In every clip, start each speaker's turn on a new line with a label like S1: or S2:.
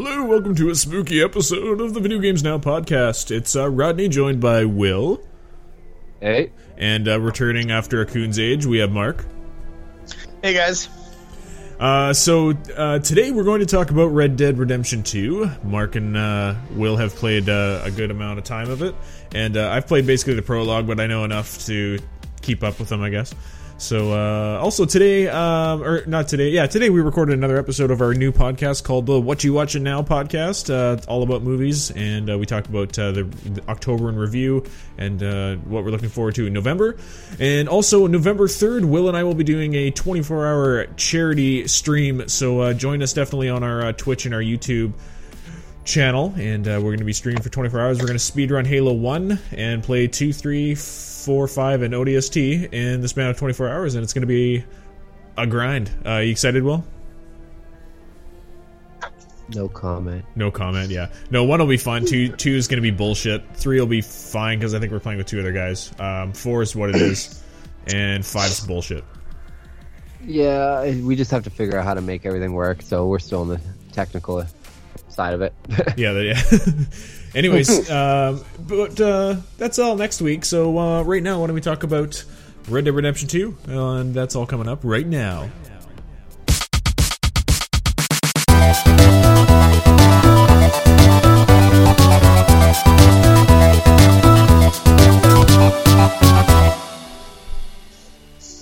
S1: Hello, welcome to a spooky episode of the Video Games Now podcast. It's uh, Rodney joined by Will,
S2: Hey.
S1: and uh, returning after a coon's age, we have Mark.
S3: Hey guys.
S1: Uh, so uh, today we're going to talk about Red Dead Redemption 2. Mark and uh, Will have played uh, a good amount of time of it, and uh, I've played basically the prologue, but I know enough to keep up with them, I guess. So uh, also today, um, or not today, yeah, today we recorded another episode of our new podcast called the What You Watching Now podcast. Uh, it's all about movies, and uh, we talked about uh, the, the October in review and uh, what we're looking forward to in November. And also November third, Will and I will be doing a 24-hour charity stream. So uh, join us definitely on our Twitch and our YouTube channel, and uh, we're going to be streaming for 24 hours. We're going to speedrun Halo 1 and play 2, 3, 4, 5, and ODST in the span of 24 hours, and it's going to be a grind. Uh, you excited, Will?
S2: No comment.
S1: No comment, yeah. No, one will be fun. Two, two is going to be bullshit. Three will be fine because I think we're playing with two other guys. Um, four is what it is, and five is bullshit.
S2: Yeah, we just have to figure out how to make everything work. So we're still in the technical side of it.
S1: yeah, yeah. Anyways, um, but uh, that's all next week. So uh, right now, why don't we talk about Red Dead Redemption 2? And that's all coming up right now.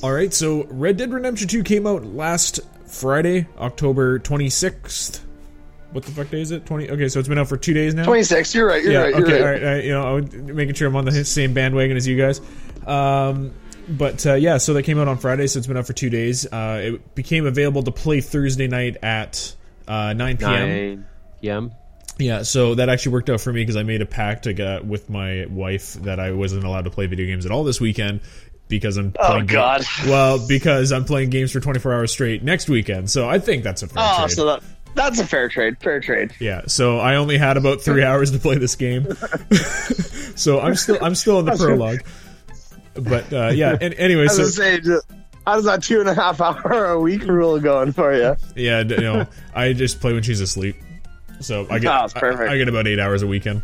S1: All right, so Red Dead Redemption 2 came out last Friday, October 26th. What the fuck day is it? 20 Okay, so it's been out for 2 days now.
S3: 26. You're right. You're
S1: yeah,
S3: right. You're
S1: okay,
S3: right.
S1: all right, all right, You know, I was making sure I'm on the same bandwagon as you guys. Um, but uh, yeah, so that came out on Friday, so it's been out for two days. Uh, it became available to play Thursday night at uh, 9 p.m.
S2: 9 p.m.
S1: Yeah, so that actually worked out for me because I made a pact to get with my wife that I wasn't allowed to play video games at all this weekend because I'm
S3: Oh,
S1: playing ga-
S3: God.
S1: well because I'm playing games for 24 hours straight next weekend. So I think that's a fair
S3: Oh,
S1: trade.
S3: so that, that's a fair trade. Fair trade.
S1: Yeah, so I only had about three hours to play this game, so I'm still I'm still in the prologue. But uh, yeah, and anyway, so
S3: how's that two and a half hour a week rule going for you?
S1: yeah, you know, I just play when she's asleep, so I get
S3: Oh.
S1: I, I get about eight hours a weekend.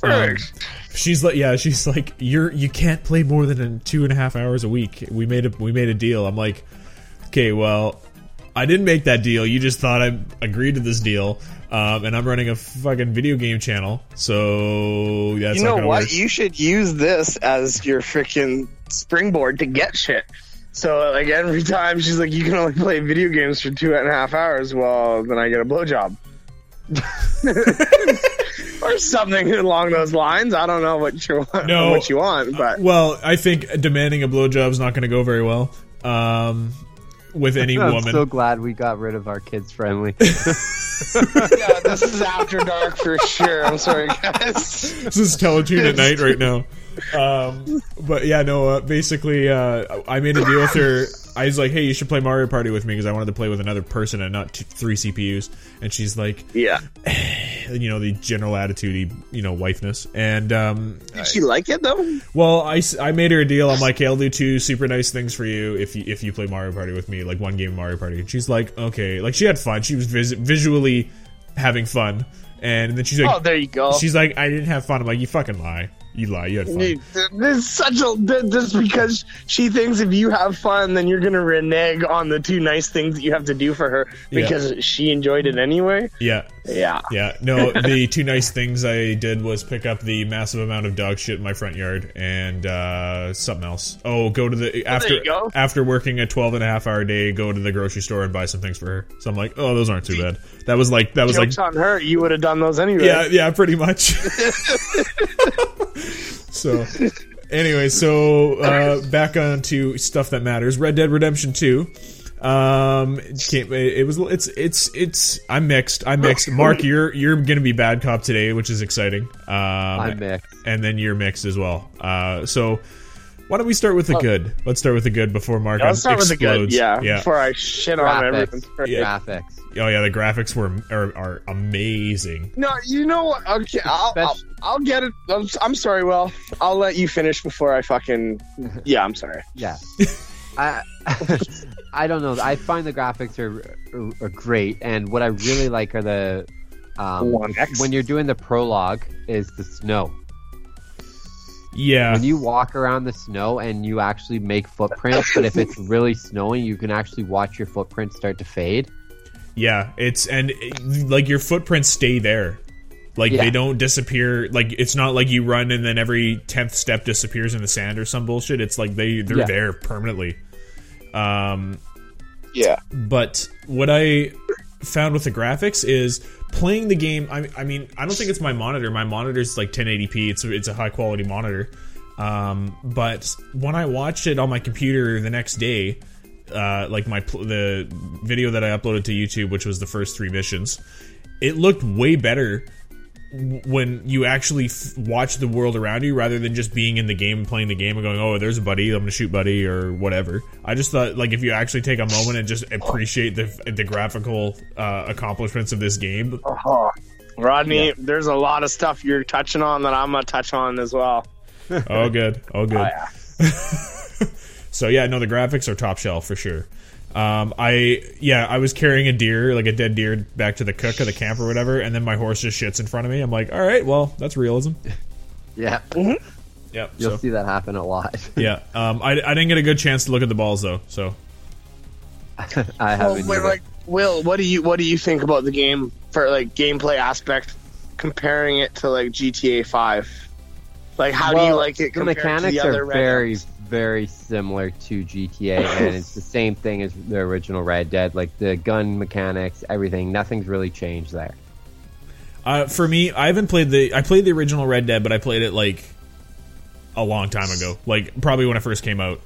S3: Perfect.
S1: She's like, yeah, she's like, you're you can't play more than two and a half hours a week. We made a we made a deal. I'm like, okay, well, I didn't make that deal. You just thought I agreed to this deal, um, and I'm running a fucking video game channel, so that's
S3: you know what?
S1: work.
S3: You should use this as your freaking springboard to get shit. So like every time she's like, you can only play video games for two and a half hours. Well, then I get a blowjob. or something along those lines. I don't know what you want,
S1: No.
S3: what you want, but
S1: Well, I think demanding a blowjob is not going to go very well um, with any
S2: I'm
S1: woman.
S2: so glad we got rid of our kids friendly.
S3: yeah, this is after dark for sure. I'm sorry, guys.
S1: this is Teletoon at night right now. Um, but yeah, no. Uh, basically, uh, I made a deal with her. I was like, "Hey, you should play Mario Party with me because I wanted to play with another person and not two, three CPUs." And she's like,
S3: Yeah.
S1: you know the general attitude, you know, wifeness. And um,
S3: Did she like it though?
S1: well, I, I made her a deal. I'm like, hey, I'll do two super nice things for you if you if you play Mario Party with me, like one game of Mario Party. And she's like, okay, like she had fun. She was vis- visually having fun, and then she's like,
S3: Oh, there you go.
S1: she's like, I didn't have fun. I'm like, you fucking lie, you lie, you had fun.
S3: This is such a just because she thinks if you have fun, then you're gonna renege on the two nice things that you have to do for her
S1: Yeah.
S3: because she enjoyed it anyway.
S1: Yeah,
S3: Yeah.
S1: Yeah, no, the two nice things I did was pick up the massive amount of dog shit in my front yard and uh, something else. Oh, go to the after
S3: you go.
S1: after working a 12 and a half hour day, go to the grocery store and buy some things for her. So I'm like, "Oh, those aren't too bad." That was like that was
S3: Jokes
S1: like
S3: on her. You would have done those anyway.
S1: yeah, yeah, pretty much. so anyway, so uh, back on to stuff that matters. Red Dead Redemption 2. Um, it came, it it was it's it's it's I'm mixed. I'm mixed. Mark, you're you're gonna be bad cop today, which is exciting. Um,
S2: I'm mixed.
S1: and then you're mixed as well. Uh, so why don't we start with the good? Let's start with the good before Mark
S3: Oh. Let's start with the
S1: explodes.
S3: good. Yeah.
S1: yeah.
S3: Before I shit on everything.
S2: Graphics. Graphics.
S1: Oh yeah, the graphics were are, are amazing.
S3: No, you know what? Okay, I'll, I'll, I'll get it. I'm, I'm sorry, well, I'll let you finish before I fucking. Yeah, I'm sorry.
S2: Yeah. I I don't know. I find the graphics are, are, are great, and what I really like are the um, when you're doing the prologue is the snow.
S1: Yeah,
S2: When you walk around the snow and you actually make footprints, but if it's really snowing, you can actually watch your footprints start to fade.
S1: Yeah, it's and it- like your footprints stay there. Like
S2: Yeah.
S1: they don't disappear. Like it's not like you run and then every tenth step disappears in the sand or some bullshit. It's like they they're
S2: Yeah.
S1: there permanently. Um,
S3: Yeah.
S1: but what I found with the graphics is playing the game. I, I mean, I don't think it's my monitor. My monitor is like 1080p. It's a, it's a high quality monitor. Um, but when I watched it on my computer the next day, uh, like my pl- the video that I uploaded to YouTube, which was the first three missions, it looked way better when you actually f- watch the world around you rather than just being in the game and playing the game and going, "Oh, there's a buddy, I'm gonna shoot buddy" or whatever. I just thought like if you actually take a moment and just appreciate the the graphical uh, accomplishments of this game,
S3: Oh, Rodney, there's a lot of stuff you're touching on that I'm gonna touch on as well.
S1: oh good, oh good.
S3: Oh, yeah.
S1: So yeah, no, the graphics are top shelf for sure. Um, I yeah, I was carrying a deer, like a dead deer, back to the cook or the camp or whatever, and then my horse just shits in front of me. I'm like, all right, well, that's realism.
S2: Yeah,
S1: Yeah,
S2: you'll
S1: so,
S2: see that happen a lot.
S1: yeah. Um, I, I didn't get a good chance to look at the balls though, so
S2: I haven't.
S3: wait,
S2: either.
S3: like, Will, what do you what do you think about the game for like gameplay aspect, comparing it to like GTA Five? Like, how do you like it
S2: The
S3: compared to
S2: mechanics
S3: the other
S2: are very,
S3: Deads?
S2: Very similar to GTA, and it's the same thing as the original Red Dead. Like the gun mechanics, everything. Nothing's really changed there.
S1: Uh, for me, I haven't played the. I played the original Red Dead, but I played it like a long time ago, like probably when it first came out.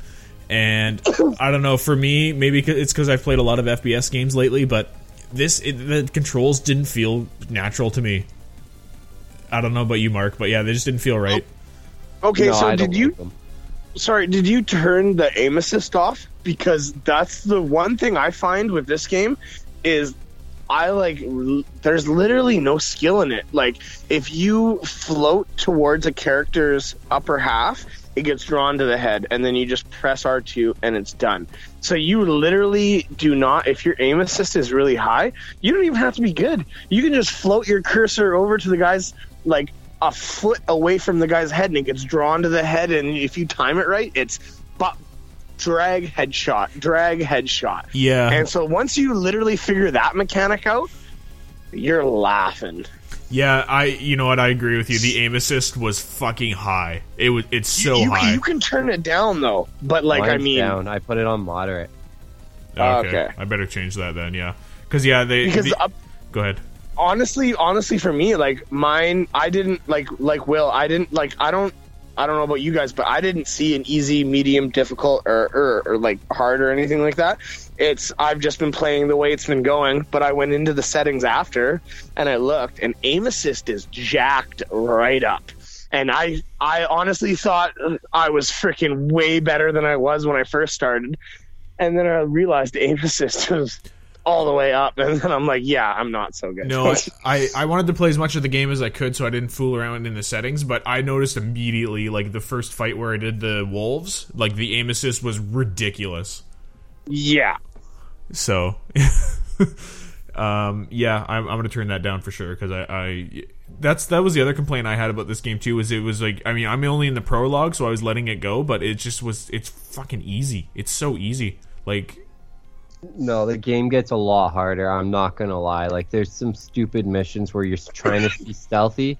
S1: And I don't know. For me, maybe it's because I've played a lot of FPS games lately, but this it, the controls didn't feel natural to me. I don't know about you, Mark, but yeah, they just didn't feel right.
S3: Okay,
S2: No,
S3: so
S2: I don't
S3: did you?
S2: like them.
S3: Sorry, did you turn the aim assist off? Because that's the one thing I find with this game is I like there's literally no skill in it. Like if you float towards a character's upper half, it gets drawn to the head and then you just press R2 and it's done. So you literally do not if your aim assist is really high, you don't even have to be good. You can just float your cursor over to the guy's like a foot away from the guy's head and it gets drawn to the head and if you time it right, it's but drag headshot, drag headshot.
S1: Yeah,
S3: And so once you literally figure that mechanic out, you're laughing.
S1: yeah. I you know what? I agree with you. The aim assist was fucking high. It was. It's so
S3: you, you,
S1: high.
S3: you can turn it down though, but like I mean,
S2: down. I put it on moderate.
S1: okay.
S3: okay.
S1: I better change that then. Yeah, because yeah, they.
S3: because
S1: the-
S3: uh,
S1: go ahead.
S3: Honestly, honestly, for me, like mine, I didn't like like Will. I didn't like. I don't. I don't know about you guys, but I didn't see an easy, medium, difficult, or, or, or like hard or anything like that. It's I've just been playing the way it's been going, but I went into the settings after and I looked, and aim assist is jacked right up. And I, I honestly thought I was freaking way better than I was when I first started, and then I realized aim assist was all the way up, and then I'm like, yeah, I'm not so good.
S1: No, I, I wanted to play as much of the game as I could, so I didn't fool around in the settings. But I noticed immediately, like the first fight where I did the wolves, like the aim assist was ridiculous.
S3: yeah,
S1: So, um, yeah, I'm, I'm gonna turn that down for sure because I, I that's that was the other complaint I had about this game too. Was it was like I mean I'm only in the prologue, so I was letting it go, but it just was it's fucking easy. It's so easy. Like
S2: No, the game gets a lot harder. I'm not gonna lie. Like, there's some stupid missions where you're trying to be stealthy,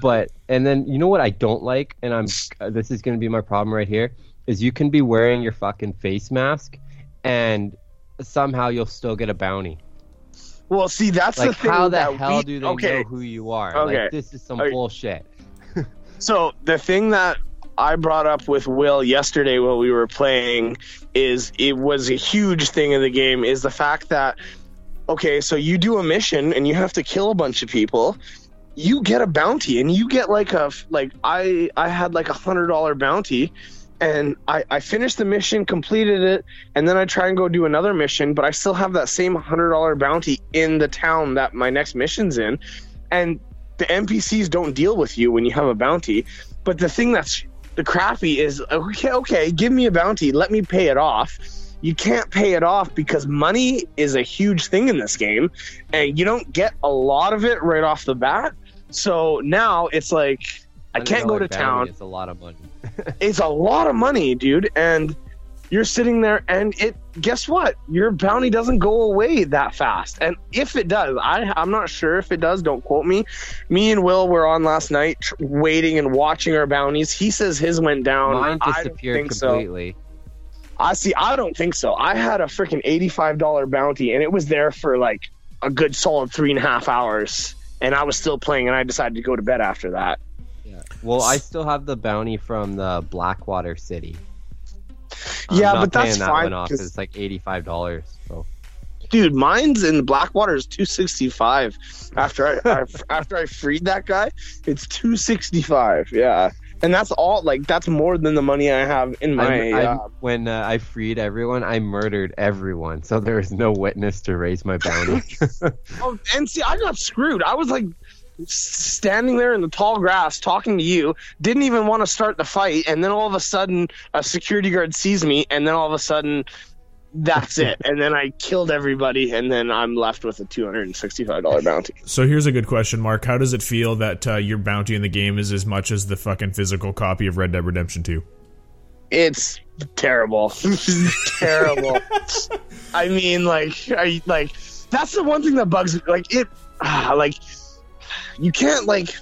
S2: but and then you know what I don't like, and I'm uh, this is gonna be my problem right here, is you can be wearing your fucking face mask, and somehow you'll still get a bounty.
S3: well, see, that's the thing.
S2: how the
S3: that
S2: hell
S3: we-
S2: do they
S3: okay.
S2: know who you are?
S3: Okay.
S2: Like, this is some
S3: Are-
S2: bullshit.
S3: So the thing that I brought up with Will yesterday while we were playing is it was a huge thing in the game is the fact that okay, so you do a mission and you have to kill a bunch of people. You get a bounty and you get like a like I I had like a hundred dollar bounty and I, I finished the mission, completed it, and then I try and go do another mission, but I still have that same hundred dollar bounty in the town that my next mission's in. And the NPCs don't deal with you when you have a bounty. But the thing that's the crappy is okay, okay, give me a bounty, let me pay it off. You can't pay it off because money is a huge thing in this game, and you don't get a lot of it right off the bat. So now it's like I can't go
S2: $100
S3: to town
S2: It's a lot of money.
S3: it's a lot of money, dude. And you're sitting there, and it. Guess what? Your bounty doesn't go away that fast. And if it does, I I'm not sure if it does. Don't quote me. Me and Will were on last night, tr- waiting and watching our bounties. He says his went down.
S2: Mine disappeared
S3: think so.
S2: completely.
S3: I see. I don't think so. I had a freaking eighty-five dollar bounty, and it was there for like a good solid three and a half hours. And I was still playing, and I decided to go to bed after that. yeah.
S2: Well, I still have the bounty from the Blackwater City. I'm
S3: Yeah, but that's
S2: that
S3: fine,
S2: one off
S3: 'cause-
S2: 'cause it's like eighty-five dollars. So
S3: dude mine's in blackwater is 265 after I, I after i freed that guy it's 265 yeah and that's all like that's more than the money i have in my
S2: I'm- I'm-
S3: uh,
S2: when uh, I freed everyone, I murdered everyone. So there was no witness to raise my bounty.
S3: oh, and see i got screwed i was like standing there in the tall grass talking to you didn't even want to start the fight and then all of a sudden a security guard sees me and then all of a sudden that's it and then i killed everybody and then i'm left with a $265 bounty
S1: So here's a good question, Mark. How does it feel that uh, your bounty in the game is as much as the fucking physical copy of Red Dead Redemption 2?
S3: It's terrible. terrible. I mean, like, I like that's the one thing that bugs me. Like it, ah, like you can't like.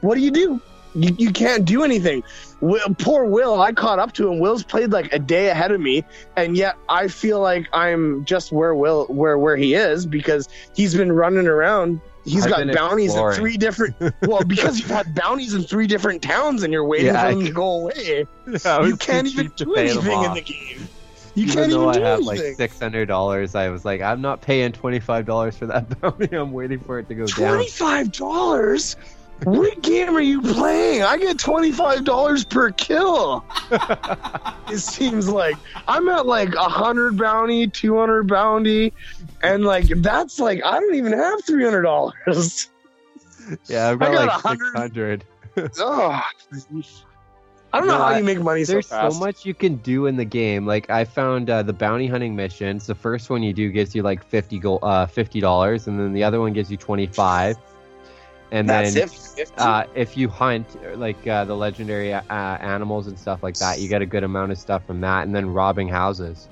S3: What do you do? You, you can't do anything. Will, poor Will, I caught up to him. Will's played like a day ahead of me, and yet I feel like I'm just where Will where where he is because he's been running around. He's
S2: I've
S3: got bounties in three different. Well, because you've had bounties in three different towns, and you're waiting
S2: Yeah,
S3: for
S2: I
S3: them to go away
S2: was
S3: you can't even do anything in the game. You
S2: Even
S3: can't
S2: though
S3: even do
S2: I have
S3: anything.
S2: like six hundred dollars, I was like, I'm not paying twenty five dollars for that bounty. I'm waiting for it to go down.
S3: Twenty-five dollars. What game are you playing? I get twenty-five dollars per kill. it seems like I'm at like a hundred bounty, two hundred bounty, and like that's like I don't even have three hundred dollars.
S2: Yeah, I've
S3: I
S2: got,
S3: got
S2: like
S3: 100
S2: six hundred.
S3: Oh, I don't know how you make money so
S2: There's
S3: fast.
S2: so much you can do in the game. Like I found uh, the bounty hunting missions. The first one you do gives you like fifty go uh, fifty dollars, and then the other one gives you twenty five. And
S3: That's
S2: then
S3: it.
S2: uh, if you hunt like uh, the legendary uh, animals and stuff like that, you get a good amount of stuff from that. And then robbing houses.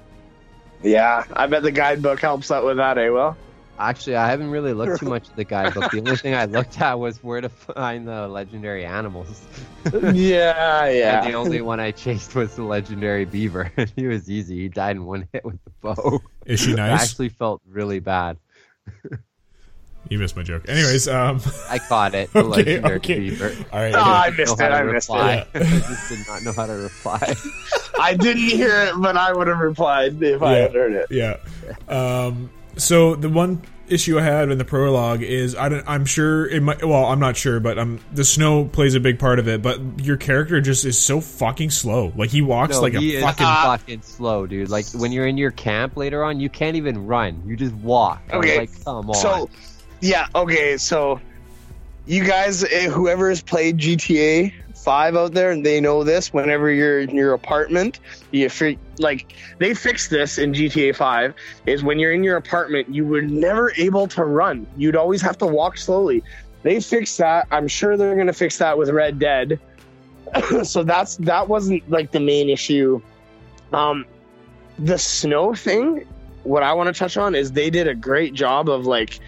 S3: yeah, I bet the guidebook helps out with that, eh? Well.
S2: Actually, I haven't really looked too much at the guidebook. The only thing I looked at was where to find the legendary animals.
S3: yeah, yeah.
S2: And the only one I chased was the legendary beaver. he was easy. He died in one hit with the bow.
S1: Is she nice?
S2: I actually felt really bad.
S1: you missed my joke. Anyways, um,
S2: I caught it. The
S1: Okay,
S2: legendary
S1: okay.
S2: beaver.
S1: all right.
S3: Oh, I
S2: didn't
S3: missed it. I missed
S2: reply.
S1: it.
S2: I just did not know how to reply.
S3: I didn't hear it, but I would have replied if I had heard it.
S1: Yeah. Um, so the one issue I had in the prologue is I don't, I'm sure it might. Well, I'm not sure, but um, the snow plays a big part of it. But your character just is so fucking slow. Like he walks
S2: No,
S1: like a
S2: he is
S1: fucking.
S2: fucking slow, dude. Like when you're in your camp later on, you can't even run. You just walk.
S3: Okay,
S2: like come on.
S3: So, yeah, okay, so you guys, eh, whoever has played GTA Five out there, and they know this. Whenever you're in your apartment, you fi- like they fixed this in GTA Five. Is when you're in your apartment, you were never able to run. You'd always have to walk slowly. They fixed that. I'm sure they're gonna fix that with Red Dead. so that's that wasn't like the main issue. Um, the snow thing. What I want to touch on is they did a great job of like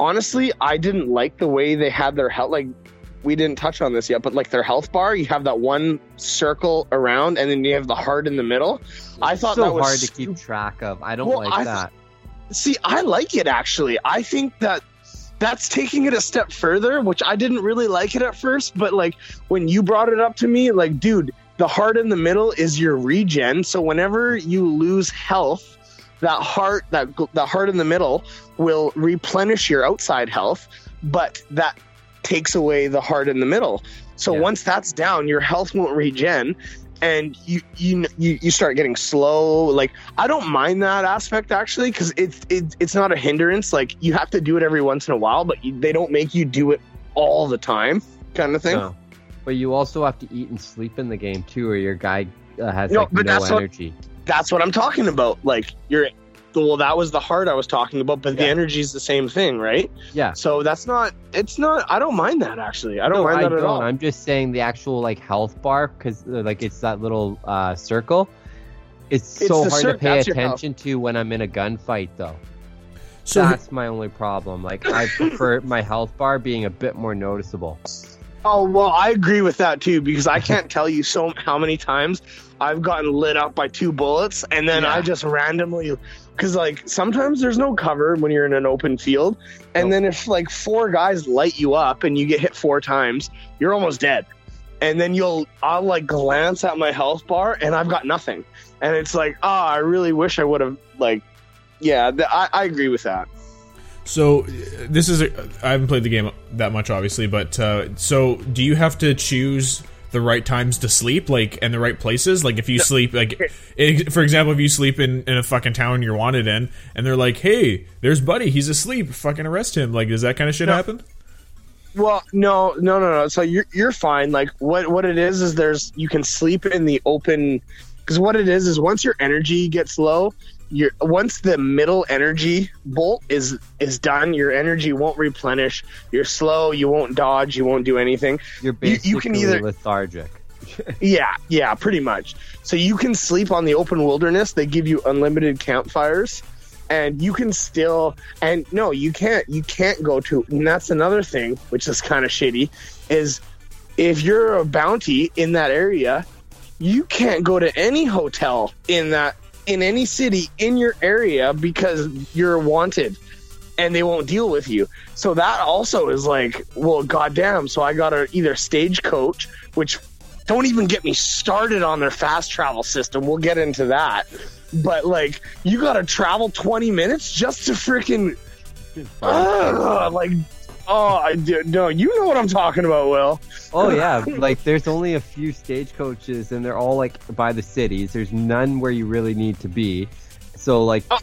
S3: honestly, I didn't like the way they had their health. Like, we didn't touch on this yet, but like their health bar, you have that one circle around, and then you have the heart in the middle. I thought
S2: so
S3: that was
S2: hard to keep track of. I don't
S3: Well,
S2: like
S3: I
S2: that.
S3: See, I like it actually. I think that that's taking it a step further, which I didn't really like it at first, but like when you brought it up to me, like, dude, the heart in the middle is your regen. So whenever you lose health, that heart, that that heart in the middle, will replenish your outside health, but that takes away the heart in the middle. So
S2: Yeah.
S3: once that's down, your health won't regen, and you you you, start getting slow. Like I don't mind that aspect actually because it's it, it's not a hindrance. Like you have to do it every once in a while, but you, they don't make you do it all the time, kind of thing.
S2: No. But you also have to eat and sleep in the game too, or your guy uh, has
S3: No,
S2: like
S3: but
S2: no
S3: that's what-
S2: energy.
S3: That's what I'm talking about. Like you're. Well, that was the heart I was talking about, but the energy is the same thing, right?
S2: Yeah.
S3: So that's not. It's not. I don't mind that actually. I don't
S2: no,
S3: mind
S2: I
S3: that
S2: don't.
S3: at all.
S2: I'm just saying the actual like health bar because like it's that little uh, circle. It's,
S3: It's
S2: so
S3: the
S2: hard
S3: cir-
S2: to pay
S3: that's your health.
S2: attention to when I'm in a gunfight, though.
S1: So
S2: That's my only problem. Like I prefer my health bar being a bit more noticeable.
S3: Oh well, I agree with that too because I can't tell you so how many times I've gotten lit up by two bullets and then
S2: Yeah.
S3: I just randomly because like sometimes there's no cover when you're in an open field and
S2: Nope.
S3: then if like four guys light you up and you get hit four times, you're almost dead. And then you'll I'll like glance at my health bar and I've got nothing, and it's like ah, I really wish I would have like yeah, th- I, I agree with that.
S1: So this is a, I haven't played the game that much, obviously, but uh, so do you have to choose the right times to sleep, like, and the right places? Like, if you sleep, like, for example, if you sleep in, in a fucking town you're wanted in, and they're like, "Hey, there's Buddy, he's asleep, fucking arrest him." Like, does that kind of shit
S3: No.
S1: happen?
S3: Well, no, no, no, no. So you're you're fine. Like what what it is is there's you can sleep in the open because what it is is once your energy gets low, you're once the middle energy bolt is is done, your energy won't replenish. You're slow. You won't dodge. You won't do anything.
S2: You're
S3: You-
S2: basically
S3: you can either-
S2: lethargic.
S3: Yeah, yeah, pretty much. So you can sleep on the open wilderness. They give you unlimited campfires, and you can still. And no, you can't. You can't go to. And that's another thing, which is kind of shitty, is if you're a bounty in that area, you can't go to any hotel in that in any city in your area because you're wanted and they won't deal with you. So that also is like, well, goddamn. So I got to either stagecoach, which don't even get me started on their fast travel system. We'll get into that. But like, you got to travel 20 minutes just to freaking, Ugh, like, oh, I do, no, you know what I'm talking about, Will.
S2: Oh yeah, like there's only a few stagecoaches, and they're all like by the cities. There's none where you really need to be. So like,
S3: Oh.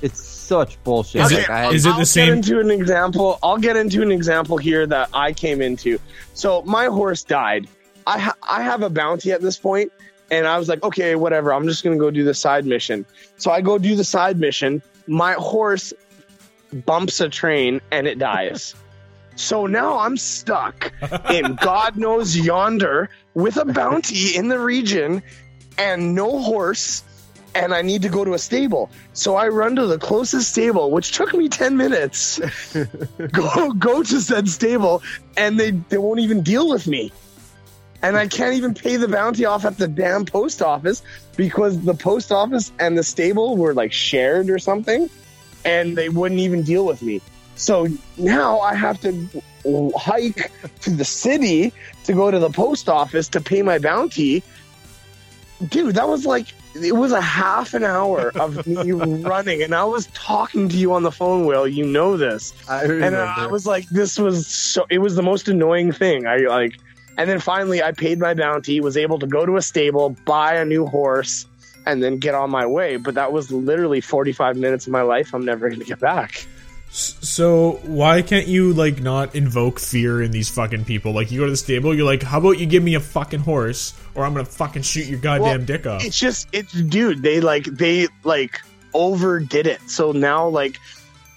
S2: it's such bullshit.
S1: Is
S2: Like,
S1: it-
S2: I had-
S1: is it the
S3: I'll
S1: same-
S3: Get into an example. I'll get into an example here that I came into. So my horse died. I ha- I have a bounty at this point, and I was like, okay, whatever. I'm just gonna go do the side mission. So I go do the side mission. My horse bumps a train and it dies. So now I'm stuck in God knows yonder with a bounty in the region and no horse and I need to go to a stable. So I run to the closest stable, which took me 10 minutes. go go to said stable and they they won't even deal with me. And I can't even pay the bounty off at the damn post office because the post office and the stable were like shared or something and they wouldn't even deal with me. So now I have to hike to the city to go to the post office to pay my bounty dude, that was like it was a half an hour of me running, and I was talking to you on the phone. Will you know this?
S2: I
S3: And. I was like, this was so. It was the most annoying thing. I like, and then finally, I paid my bounty, was able to go to a stable, buy a new horse, and then get on my way. But that was literally forty five minutes of my life. I'm never gonna get back.
S1: So why can't you like not invoke fear in these fucking people? Like you go to the stable, you're like, how about you give me a fucking horse, or I'm gonna fucking shoot your goddamn
S3: Well,
S1: dick off.
S3: It's just it's dude, they like they like overdid it. So now like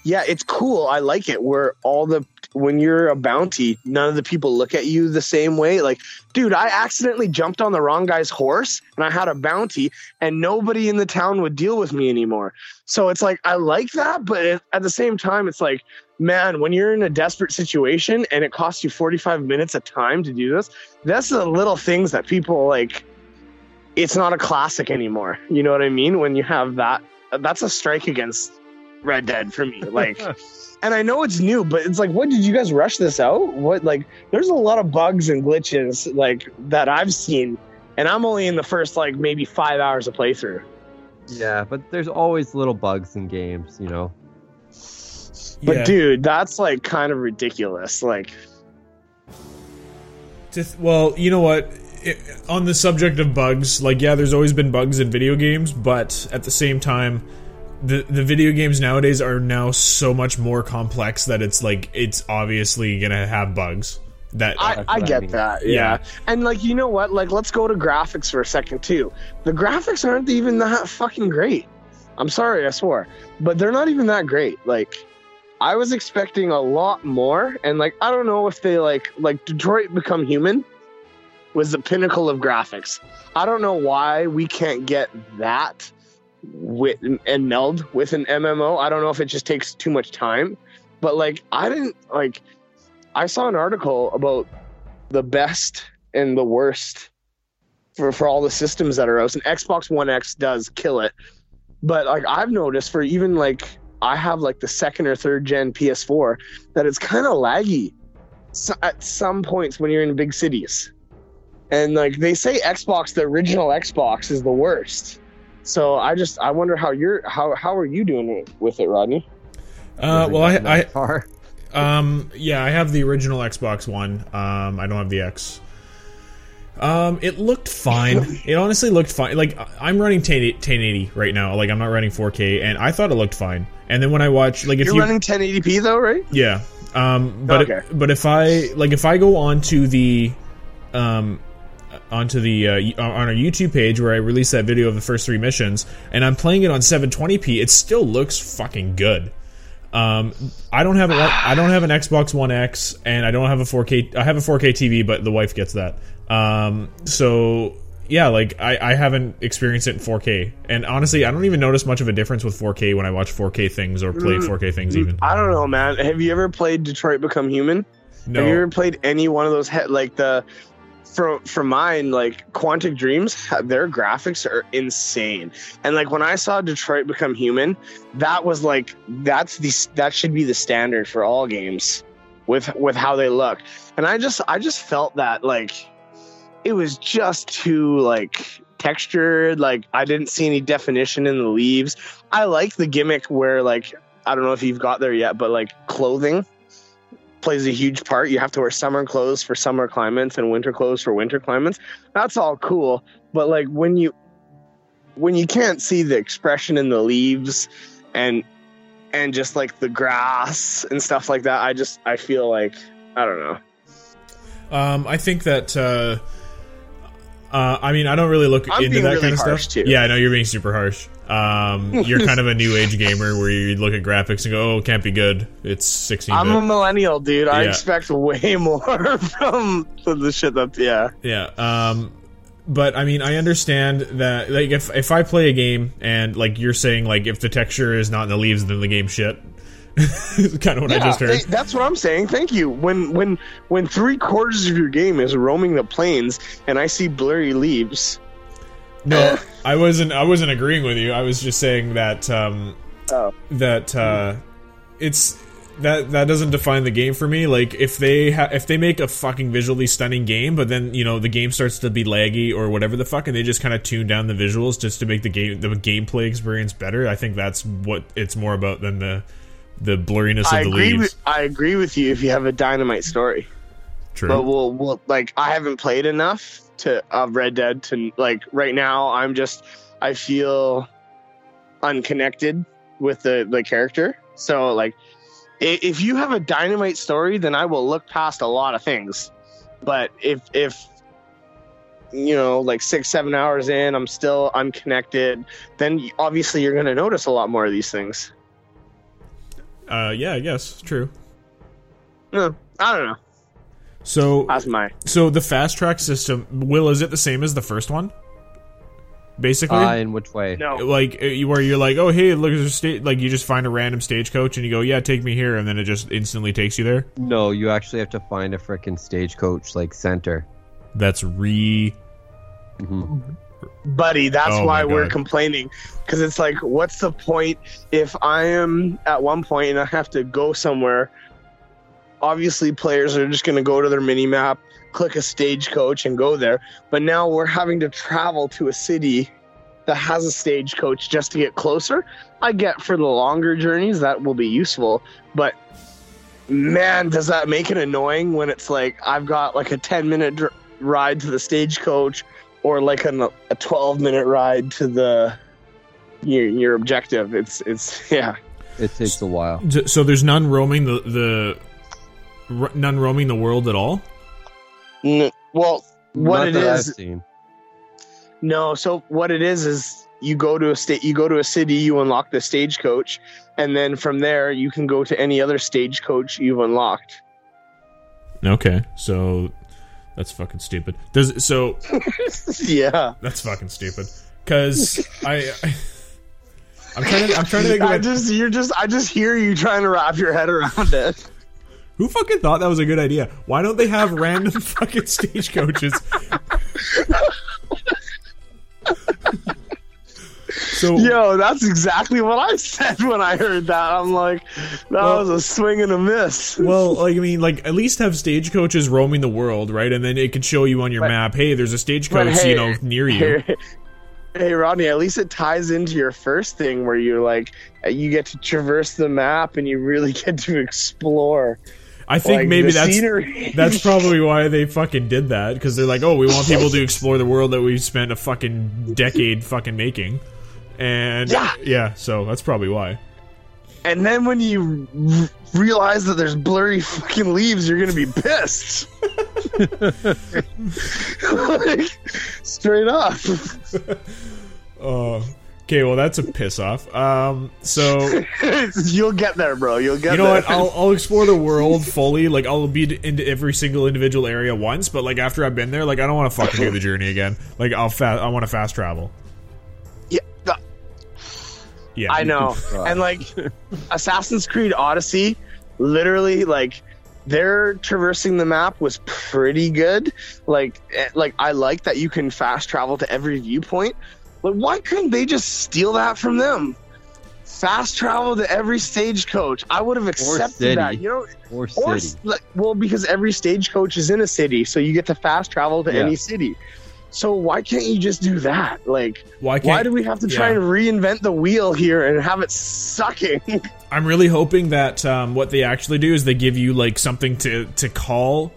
S3: yeah, it's cool. I like it where all the when you're a bounty, none of the people look at you the same way. Like, dude, I accidentally jumped on the wrong guy's horse and I had a bounty and nobody in the town would deal with me anymore. So it's like I like that, but at the same time it's like man, when you're in a desperate situation and it costs you 45 minutes of time to do this, that's the little things that people like it's not a classic anymore. You know what I mean? When you have that, that's a strike against Red Dead for me. Like, and I know it's new, but it's like, what did you guys rush this out? What like? There's a lot of bugs and glitches like that I've seen, and I'm only in the first like maybe five hours of playthrough.
S2: yeah, but there's always little bugs in games, you know.
S3: But
S1: Yeah.
S3: dude, that's like kind of ridiculous. Like,
S1: To th- well, you know what? It, on the subject of bugs, like yeah, there's always been bugs in video games, but at the same time, the the video games nowadays are now so much more complex that it's like it's obviously gonna have bugs. That
S3: I, I
S2: what I
S3: get
S2: mean.
S3: that, yeah.
S1: Yeah.
S3: And like, you know what? Like, let's go to graphics for a second too. The graphics aren't even that fucking great. I'm sorry, I swore, but they're not even that great. Like, I was expecting a lot more, and like, I don't know if they like like Detroit Become Human was the pinnacle of graphics. I don't know why we can't get that with and meld with an MMO. I don't know if it just takes too much time, but like, I didn't like. I saw an article about the best and the worst for, for all the systems that are out. And Xbox One X does kill it. But like I've noticed for even like I have like the second or third gen PS4 that it's kind of laggy so, at some points when you're in big cities. And like they say Xbox, the original Xbox is the worst. So I just I wonder how you're how how are you doing with it, Rodney?
S1: uh, well, I,
S2: Not
S1: I
S2: that.
S1: Um, yeah, I have the original Xbox One. Um, I don't have the X. Um, it looked fine. it honestly looked fine. Like I'm running 10 1080 right now. Like I'm not running 4K, and I thought it looked fine. And then when I watch, like if
S3: You're
S1: you,
S3: running 1080p though, right?
S1: yeah. Um, but
S3: Okay.
S1: but if I like if I go on to the um onto the uh, on our YouTube page where I release that video of the first three missions, and I'm playing it on 720p, it still looks fucking good. Um, I don't have a, I don't have an Xbox One X, and I don't have a 4K. I have a 4K TV, but the wife gets that. Um, so yeah, like I, I haven't experienced it in 4K, and honestly, I don't even notice much of a difference with 4K when I watch 4K things or play 4K things. Even
S3: I don't know, man. Have you ever played Detroit Become Human?
S1: no,
S3: Have you ever played any one of those he- like the for for mine like Quantic Dreams? Their graphics are insane, and like when I saw Detroit Become Human, that was like that's the that should be the standard for all games with with how they look. And I just I just felt that like it was just too like textured. Like I didn't see any definition in the leaves. I like the gimmick where like I don't know if you've got there yet, but like clothing plays a huge part. You have to wear summer clothes for summer climates and winter clothes for winter climates. That's all cool, but like when you when you can't see the expression in the leaves and and just like the grass and stuff like that, I just I feel like I don't know.
S1: Um, I think that. Uh, uh, I mean, I don't really look
S3: I'm
S1: into that
S3: really
S1: kind of stuff.
S3: too.
S1: Yeah, I know you're being super harsh. Um, you're kind of a new age gamer where you look at graphics and go, "Oh, it can't be good. It's 16
S3: I'm a millennial, dude. I expect way more from the shit that yeah.
S1: Yeah. Um, but I mean, I understand that. Like, if if I play a game and like you're saying, like if the texture is not in the leaves, then the game shit. kind of what I just heard.
S3: th- that's what I'm saying. Thank you. When when when three quarters of your game is roaming the plains and I see blurry leaves.
S1: No, I wasn't. I wasn't agreeing with you. I was just saying that um,
S3: Oh.
S1: that uh, it's that that doesn't define the game for me. Like if they ha- if they make a fucking visually stunning game, but then you know the game starts to be laggy or whatever the fuck, and they just kind of tune down the visuals just to make the game the gameplay experience better. I think that's what it's more about than the the blurriness
S3: I
S1: of the
S3: agree.
S1: leaves.
S3: With, I agree with you if you have a dynamite story.
S1: True.
S3: But we'll, we'll like I haven't played enough to of Red Dead to like right now. I'm just I feel unconnected with the the character. So like, if you have a dynamite story, then I will look past a lot of things. But if if you know like six seven hours in, I'm still unconnected, then obviously you're going to notice a lot more of these things.
S1: Uh, yeah, I guess true.
S3: No, I don't know.
S1: So
S3: That's my
S1: so the fast track system, Will, is it the same as the first one? Basically,
S2: Uh, in which way?
S3: no.
S1: like you- where you're like, oh hey, look, there's a state. Like you just find a random stagecoach and you go, yeah, take me here, and then it just instantly takes you there.
S2: No, you actually have to find a freaking stagecoach like center.
S1: That's re.
S3: Buddy that's
S1: Oh
S3: why we're complaining. Because it's like what's the point if i am at one point and i have to go somewhere? Obviously players are just going to go to their mini map click a stagecoach and go there. But now we're having to travel to a city that has a stagecoach just to get closer. I get for the longer journeys that will be useful. But man does that make it annoying when it's like i've got like a 10 minute dr- ride to the stagecoach or like an, a 12 minute ride to the your, your objective it's it's yeah
S2: It takes a while.
S1: So there's none roaming the the none roaming the world at all.
S3: N- well what
S2: Not
S3: it
S2: that I've
S3: is
S2: seen.
S3: no so what it is is you go to a state you go to a city you unlock the stagecoach and then from there you can go to any other stagecoach you've unlocked
S1: Okay, so that's fucking stupid. Does so
S3: yeah
S1: that's fucking stupid. Cause I, I I'm trying to I'm trying to think
S3: I just you're just I just hear you trying to wrap your head around it.
S1: who fucking thought that was a good idea. Why don't they have random fucking stagecoaches? So
S3: Yo, that's exactly what I said when I heard that. I'm like, that
S1: Well-
S3: was a swing and a miss.
S1: Well, like I mean, like at least have stagecoaches roaming the world, right? And then it could show you on your
S3: But-
S1: map, hey, there's a stagecoach,
S3: hey,
S1: you know, near you.
S3: Hey, hey, Rodney, at least it ties into your first thing where you're like, you get to traverse the map and you really get to explore.
S1: I think
S3: like,
S1: maybe that's
S3: scenery.
S1: that's probably why they fucking did that because they're like, oh, we want people to explore the world that we've spent a fucking decade fucking making, and
S3: Yeah.
S1: yeah, so that's probably why.
S3: And then when you r- realize that there's blurry fucking leaves, you're gonna be pissed. like, straight up.
S1: Uh, okay, well that's a piss off. Um, so
S3: You'll get there, bro. You'll get
S1: you know
S3: there.
S1: what? I'll I'll explore the world fully. Like I'll be into every single individual area once, but like after I've been there, like I don't want to fucking do the journey again. Like I'll fa- I want to fast travel.
S3: Yeah, I know. and like Assassin's Creed Odyssey, literally like their traversing the map was pretty good. Like eh, like I like that you can fast travel to every viewpoint. But why couldn't they just steal that from them? Fast travel to every stagecoach. I would have accepted
S2: city.
S3: that. You know,
S2: Or
S3: or
S2: city.
S3: s- like, well, because every stagecoach is in a city, so you get to fast travel to
S2: Yeah.
S3: any city. So why can't you just do that? Like,
S1: Why can't?
S3: why do we have to try
S1: yeah.
S3: and reinvent the wheel here and have it sucking?
S1: I'm really hoping that um, what they actually do is they give you like something to to call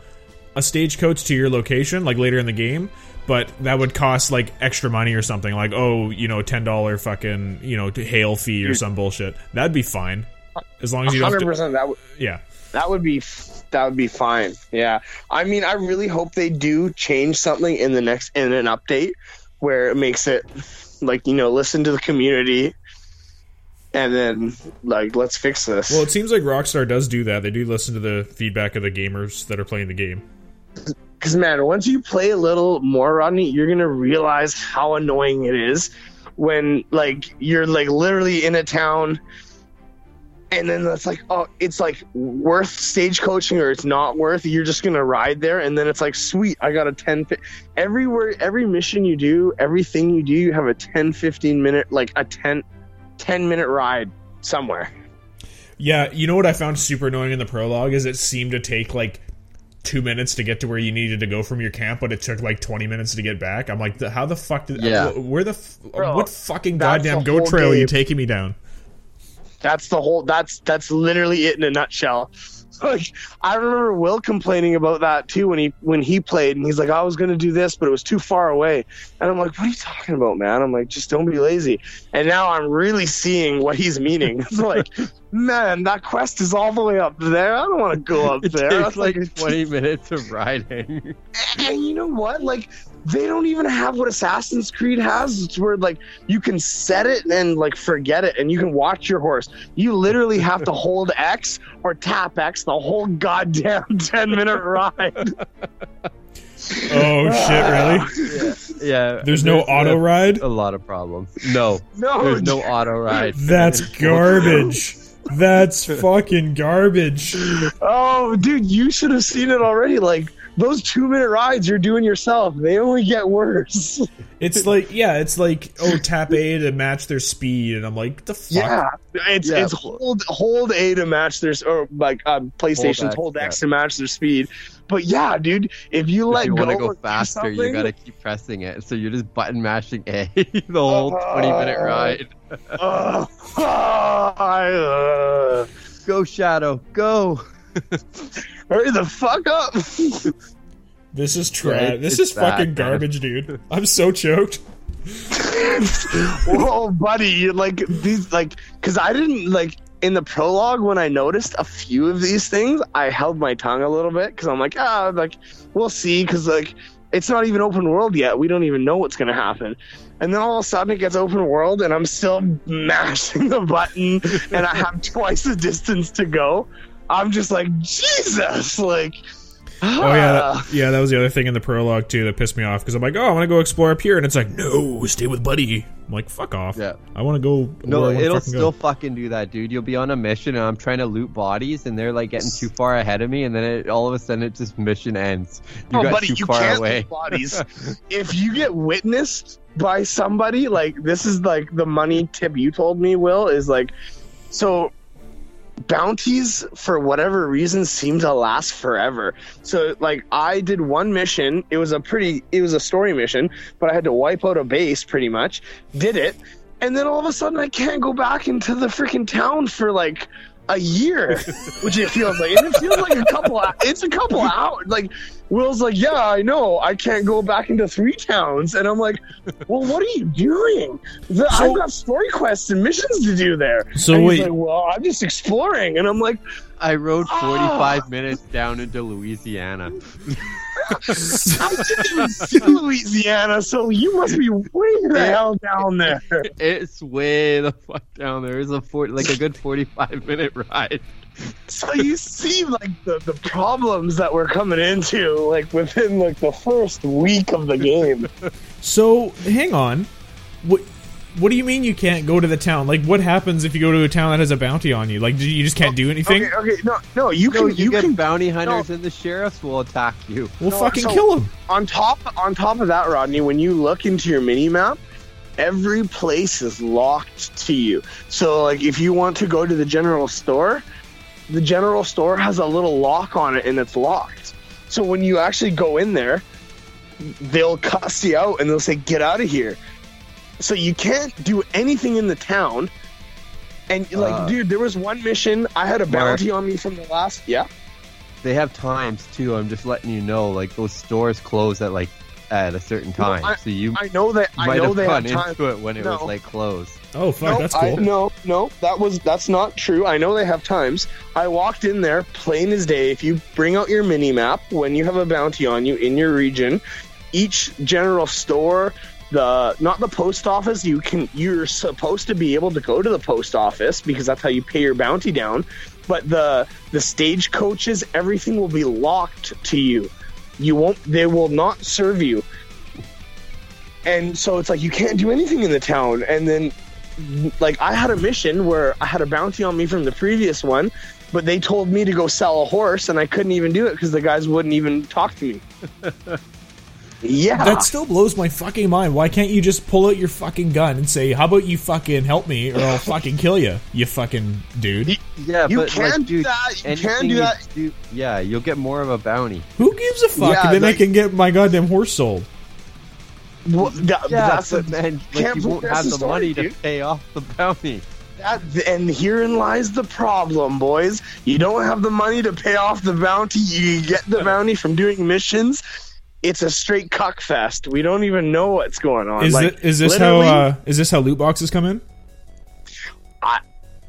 S1: a stagecoach to your location, like later in the game. But that would cost like extra money or something, like oh, you know, ten dollar fucking you know to hail fee or some bullshit. That'd be fine, as long as you
S3: Hundred percent. That would
S1: yeah,
S3: that would be that would be fine. Yeah. I mean, I really hope they do change something in the next in an update where it makes it like you know listen to the community and then like let's fix this.
S1: Well, it seems like Rockstar does do that. They do listen to the feedback of the gamers that are playing the game.
S3: Because man, once you play a little more, Rodney, you're gonna realize how annoying it is when like you're like literally in a town, and then it's like, oh, it's like worth stage coaching or it's not worth. You're just gonna ride there, and then it's like, sweet, I got a 10. fi- Everywhere, every mission you do, everything you do, you have a 10, 15 minute, like a 10, 10 minute ride somewhere.
S1: Yeah, you know what I found super annoying in the prologue is it seemed to take like two minutes to get to where you needed to go from your camp, but it took like twenty minutes to get back. I'm like, how the fuck did?
S2: Yeah.
S1: where the
S3: Bro,
S1: what fucking goddamn
S3: the
S1: goat
S3: whole
S1: trail are you taking me down?
S3: That's the whole. That's that's literally it in a nutshell. Like I remember Will complaining about that too when he when he played and he's like I was gonna do this but it was too far away and I'm like what are you talking about man I'm like just don't be lazy and now I'm really seeing what he's meaning it's like man that quest is all the way up there I don't want to go up
S2: It
S3: there
S2: takes
S3: That's
S2: like 20 minutes of riding.
S3: and you know what? Like they don't even have what Assassin's Creed has. It's where like you can set it and like forget it, and you can watch your horse. You literally have to hold X or tap X the whole goddamn ten minute ride.
S1: Oh shit! Really?
S2: yeah.
S1: There's no auto ride.
S2: A lot of problems. No.
S3: No,
S2: There's no auto ride.
S1: That's garbage. That's fucking garbage.
S3: Oh, dude, you should have seen it already. Like those two minute rides you're doing yourself, they only get worse.
S1: It's like yeah, it's like oh tap A to match their speed, and I'm like the fuck.
S3: Yeah, it's
S2: Yeah.
S3: it's hold hold A to match their or like um, PlayStation's
S2: X,
S3: hold X
S2: yeah.
S3: to match their speed. But yeah, dude, if you
S2: If you
S3: go,
S2: want to go faster, you gotta keep pressing it. So you're just button mashing A the whole 20 minute
S3: Oh.
S2: ride.
S3: Uh, I, uh,
S2: Go Shadow, go.
S3: Hurry the fuck up!
S1: This is
S2: Yeah,
S1: trash.
S2: it-
S1: this is fucking
S2: bad, man.
S1: garbage, dude. I'm so choked.
S3: Whoa, buddy, like these, like, cause I didn't like in the prologue when I noticed a few of these things, I held my tongue a little bit because I'm like, ah, like we'll see, because like it's not even open world yet. We don't even know what's gonna happen. And then all of a sudden it gets open world, and I'm still mashing the button, and I have twice the distance to go. I'm just like Jesus, like.
S1: Oh yeah,
S3: ah.
S1: that, yeah. That was the other thing in the prologue too that pissed me off because I'm like, oh, I want to go explore up here, and it's like, no, stay with Buddy. I'm like, fuck off.
S2: Yeah.
S1: I want to go.
S2: No,
S1: where I wanna
S2: it'll
S1: fucking
S2: still
S1: go.
S2: fucking do that, dude. You'll be on a mission and I'm trying to loot bodies and they're like getting too far ahead of me and then it, all of a sudden it just mission ends. You
S3: oh,
S2: got
S3: buddy,
S2: too
S3: you
S2: far
S3: can't
S2: away.
S3: leave bodies. if you get witnessed by somebody, like this is like the money tip you told me, Will, is like so bounties for whatever reason seem to last forever. So like I did one mission, it was a pretty it was a story mission, but I had to wipe out a base pretty much. Did it, and then all of a sudden I can't go back into the freaking town for like a year, which it feels like. And it feels like a couple. It's a couple hours. Like Will's like, yeah, I know. I can't go back into three towns, and I'm like, well, what are you doing? The,
S1: So-
S3: I've got story quests and missions to do there.
S1: So
S3: and
S1: wait-
S3: like, well, I'm just exploring, and I'm like,
S2: I rode
S3: Ah!
S2: 45 minutes down into Louisiana.
S3: I didn't even see Louisiana, so you must be way the hell down there.
S2: It's way the fuck down there. It's a 40, like a good 45 minute ride.
S3: So you see, like the, the problems that we're coming into, like within like the first week of the game.
S1: So hang on, what? What do you mean you can't go to the town? Like, what happens if you go to a town that has a bounty on you? Like, you just can't do oh, anything?
S3: Okay, okay, no, no, you
S2: No,
S3: can,
S2: you,
S3: you,
S2: get
S3: can
S2: bounty hunters and the sheriffs will attack you.
S1: Well,
S3: No,
S1: fucking
S3: so-
S1: kill them.
S3: on top on top of that, Rodney. When you look into your mini map, every place is locked to you. So, like, if you want to go to the general store, the general store has a little lock on it, and it's locked. So when you actually go in there, they'll cuss you out and they'll say, "Get out of here." So you can't do anything in the town. And like,
S2: Uh,
S3: dude, there was one mission. I had a
S2: Mark.
S3: bounty on me from the last. Yeah.
S2: They have times too. I'm just letting you know. Like those stores close at like at a certain time,
S3: I-
S2: so you
S3: I know that. I know
S2: have
S3: they
S2: run
S3: have time.
S2: into it when it was like closed.
S1: Oh fuck,
S3: no,
S1: that's
S3: I,
S1: cool.
S3: no, no, that was that's not true. I know they have times. I walked in there, plain as day. If you bring out your mini map when you have a bounty on you in your region, each general store, the not the post office, you can you're supposed to be able to go to the post office because that's how you pay your bounty down. But the the stage coaches, everything will be locked to you. You won't. They will not serve you. And so it's like you can't do anything in the town. And then like I had a mission where I had a bounty on me from the previous one, but they told me to go sell a horse, and I couldn't even do it because the guys wouldn't even talk to me. Yeah.
S1: That still blows my fucking mind. Why can't you just pull out your fucking gun and say, "How about you fucking help me, or I'll fucking kill you, you fucking dude"?
S2: Yeah,
S3: You
S2: but
S3: can
S2: like,
S3: do that, you can
S2: anything
S3: do
S2: you
S3: that.
S2: do- yeah, you'll get more of a bounty.
S1: Who gives a fuck?
S3: Yeah,
S1: and then
S3: like-
S1: I can get my goddamn horse sold.
S3: Well, that-
S2: Yeah,
S3: that's
S2: but
S3: the,
S2: man, like you won't have
S3: the
S2: the
S3: story,
S2: money to pay off the bounty.
S3: that, and herein lies the problem, boys. You don't have the money to pay off the bounty. You get the bounty from doing missions. It's a straight cuck fest. We don't even know what's going on.
S1: Is
S3: like,
S1: it? Is this how? Uh, is this how loot boxes come in?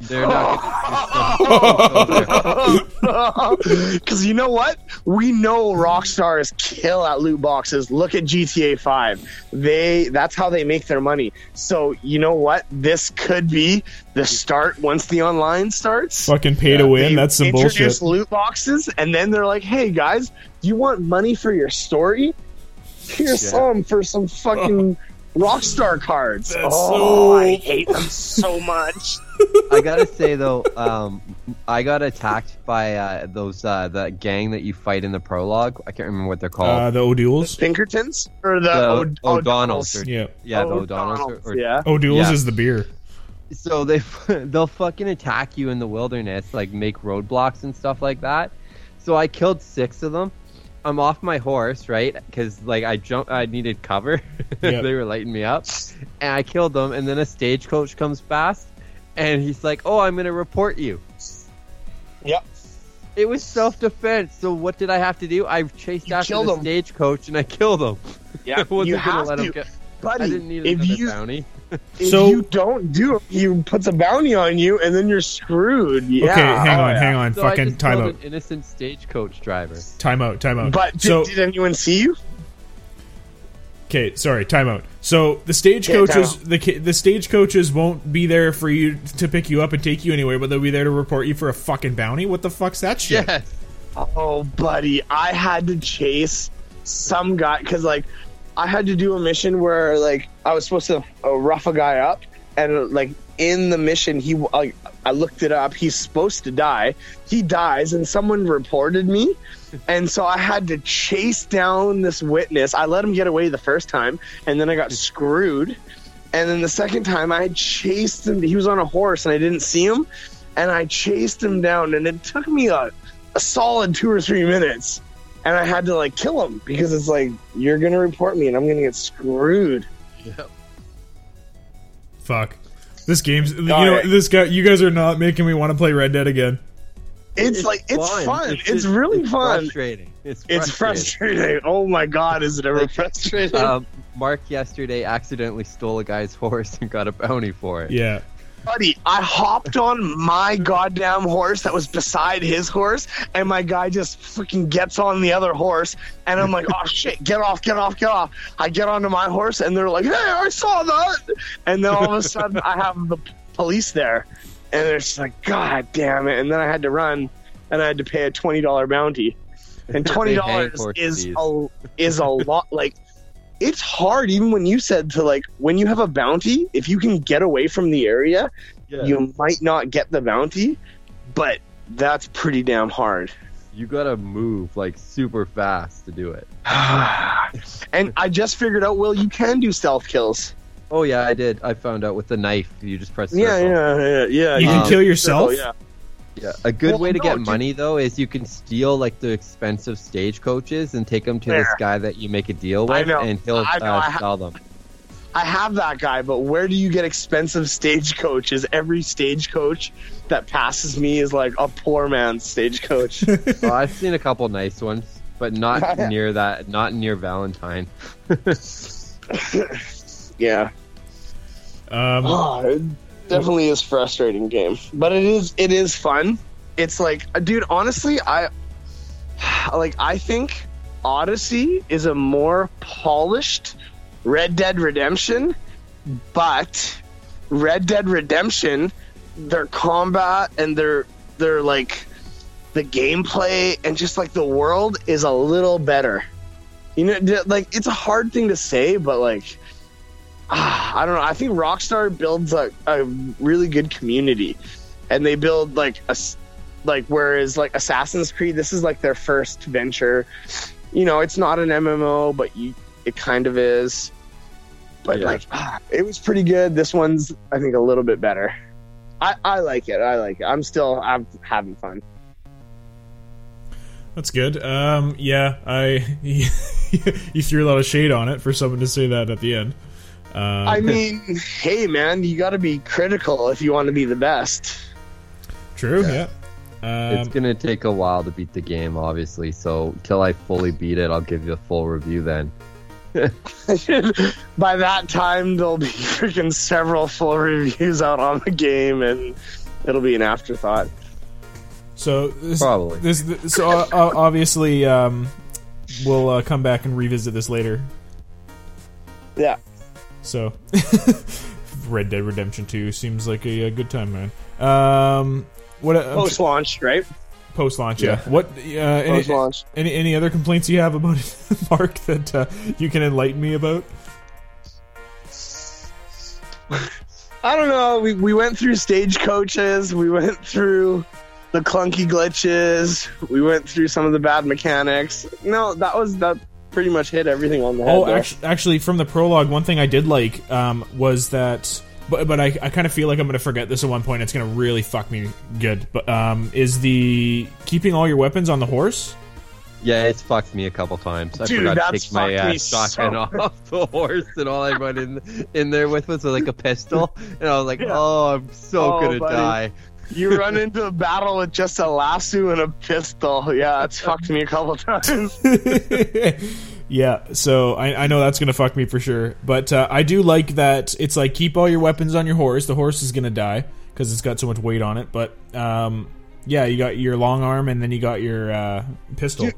S2: They're not going
S3: Because you know what? We know Rockstar is kill at loot boxes. Look at GTA 5. They that's how they make their money. So you know what? This could be the start once the online starts.
S1: Fucking pay to win. That's some
S3: introduce
S1: bullshit.
S3: loot boxes, and then they're like, "Hey guys, do you want money for your story? Here's
S2: Yeah.
S3: some for some fucking Rockstar cards."
S1: That's
S3: oh,
S1: so-
S3: I hate them so much.
S2: I gotta say though, um, I got attacked by uh, those uh, the gang that you fight in the prologue. I can't remember what they're called.
S1: Uh, the O'Douls.
S3: Pinkertons or the,
S2: The
S3: O'D-
S2: O'Donnells. or-
S1: Yeah.
S2: yeah, the
S3: O'Donnells,
S2: O'Donnells. Or, or-
S3: yeah.
S1: O'Douls
S2: Yeah.
S1: is the beer.
S2: So they they'll fucking attack you in the wilderness, like make roadblocks and stuff like that. So I killed six of them. I'm off my horse, right? Because like I jumped, I needed cover.
S1: Yep.
S2: they were lighting me up, and I killed them. And then a stagecoach comes past, and he's like, "Oh, I'm gonna report you."
S3: Yep.
S2: It was self defense. So what did I have to do? I chased
S3: You
S2: after
S3: killed
S2: the
S3: him.
S2: stagecoach and I killed him.
S3: Yeah,
S2: I wasn't
S3: you
S2: gonna
S3: have
S2: let
S3: to,
S2: him get.
S3: Buddy.
S2: I didn't need
S3: if you
S2: bounty.
S3: if
S1: So-
S3: you don't do it, he puts a bounty on you, and then you're screwed. Yeah.
S1: Okay, hang
S3: Oh,
S1: on,
S3: yeah.
S1: hang on.
S2: So I
S1: Fucking
S2: just
S1: time out.
S2: an innocent stagecoach driver.
S1: Time out. Time out.
S3: But did,
S1: so
S3: did anyone see you?
S1: okay, sorry. Time out. So the stagecoaches,
S3: time
S1: the ki- the stagecoaches won't be there for you to pick you up and take you anywhere, but they'll be there to report you for a fucking bounty. What the fuck's that shit?
S2: Yes.
S3: Oh, buddy, I had to chase some guy because, like, I had to do a mission where, like, I was supposed to uh, rough a guy up, and like in the mission, he like I looked it up. He's supposed to die. He dies, and someone reported me, and so I had to chase down this witness. I let him get away the first time, and then I got screwed. And then the second time, I chased him. He was on a horse, and I didn't see him. And I chased him down, and it took me a, a solid two or three minutes. And I had to like kill him because it's like you're gonna report me, and I'm gonna get screwed.
S1: Fuck. This game's. You know,
S3: right.
S1: this guy. You guys are not making me want to play Red Dead again.
S3: It's, like it's fun. It's,
S2: just-
S3: really
S2: it's
S3: fun.
S2: Frustrating. It's
S3: It's
S2: frustrating.
S3: frustrating. Oh my god, is it ever frustrating?
S2: Um, Mark yesterday accidentally stole a guy's horse and got a bounty for it.
S1: Yeah.
S3: Buddy, I hopped on my goddamn horse that was beside his horse, and my guy just freaking gets on the other horse, and I'm like, oh shit, get off, get off, get off. I get onto my horse, and they're like, hey, I saw that. And then all of a sudden, I have the police there, and they're just like, god damn it. And then I had to run, and I had to pay a $20 bounty. And $20 is a, is a lot. Like, it's hard even when you said to like when you have a bounty if you can get away from the area you might not get the bounty but that's pretty damn hard
S2: You gotta move like super fast to do it.
S3: and i just figured out well you can do stealth kills
S2: Oh yeah, I did. I found out with the knife. You just press.
S3: yeah
S2: circle.
S3: yeah yeah yeah
S1: You
S2: can
S3: can
S1: kill yourself?
S3: yeah
S2: Yeah, a good
S3: Well,
S2: way to
S3: no,
S2: get
S3: dude.
S2: money though is you can steal like the expensive stagecoaches and take them to this guy that you make a deal
S3: I
S2: with,
S3: know.
S2: and he'll
S3: I know,
S2: uh,
S3: ha-
S2: sell them.
S3: i have that guy but where do you get expensive stagecoaches every stagecoach that passes me is like a poor man's stagecoach
S2: well, I've seen a couple nice ones, but not near that. Not near Valentine.
S3: yeah
S1: Um,
S3: Oh, it definitely is frustrating game, but it is it is fun. It's like, dude, honestly, I like I think Odyssey is a more polished Red Dead Redemption, but Red Dead Redemption, their combat and their their like the gameplay and just like the world is a little better. You know, like it's a hard thing to say, but like ah, I don't know. I think Rockstar builds a, a really good community, and they build like a like whereas like Assassin's Creed, this is like their first venture. You know, it's not an MMO, but you it kind of is. But
S2: Yeah.
S3: like, ah, it was pretty good. This one's, I think, a little bit better. I, I like it. I like it. I'm still, I'm having fun.
S1: That's good. Um, yeah, I you threw a lot of shade on it for someone to say that at the end. Uh,
S3: I mean, hey man, you got to be critical if you want to be the best.
S1: true. Yeah. Um,
S2: it's gonna take a while to beat the game, obviously. So till I fully beat it, I'll give you a full review then.
S3: By that time, there'll be freaking several full reviews out on the game, and it'll be an afterthought.
S1: so this,
S2: Probably.
S1: this, this- so uh, uh, obviously um, we'll uh, come back and revisit this later.
S3: Yeah.
S1: So, Red Dead Redemption Two seems like a, a good time, man. Um, what uh,
S3: Post launch, right?
S1: post launch? Yeah. What? Uh, any,
S3: Post launch.
S1: any any other complaints you have about it, Mark? That uh, you can enlighten me about?
S3: I don't know. We, we went through stagecoaches. We went through the clunky glitches. We went through some of the bad mechanics. No, that was that pretty much hit everything on the head.
S1: Oh, actually, actually, from the prologue, one thing I did like um, was that, but but I, I kind of feel like I'm going to forget this at one point. It's going to really fuck me good. But um, is the keeping all your weapons on the horse?
S2: Yeah, it's fucked me a couple times. I
S3: Dude,
S2: forgot to
S3: that's
S2: take my
S3: fucked
S2: uh, shotgun
S3: so-
S2: off the horse, and all I run in in there with was like a pistol, and I was like, "Oh, I'm so
S3: Oh,
S2: gonna
S3: buddy.
S2: die."
S3: You run into a battle with just a lasso and a pistol. Yeah, it's fucked me a couple times.
S1: yeah, so I, I know that's to fuck me for sure. But uh, I do like that it's like keep all your weapons on your horse. The horse is to die because it's got so much weight on it. But um, yeah, you got your long arm and then you got your uh, pistol.
S3: Dude,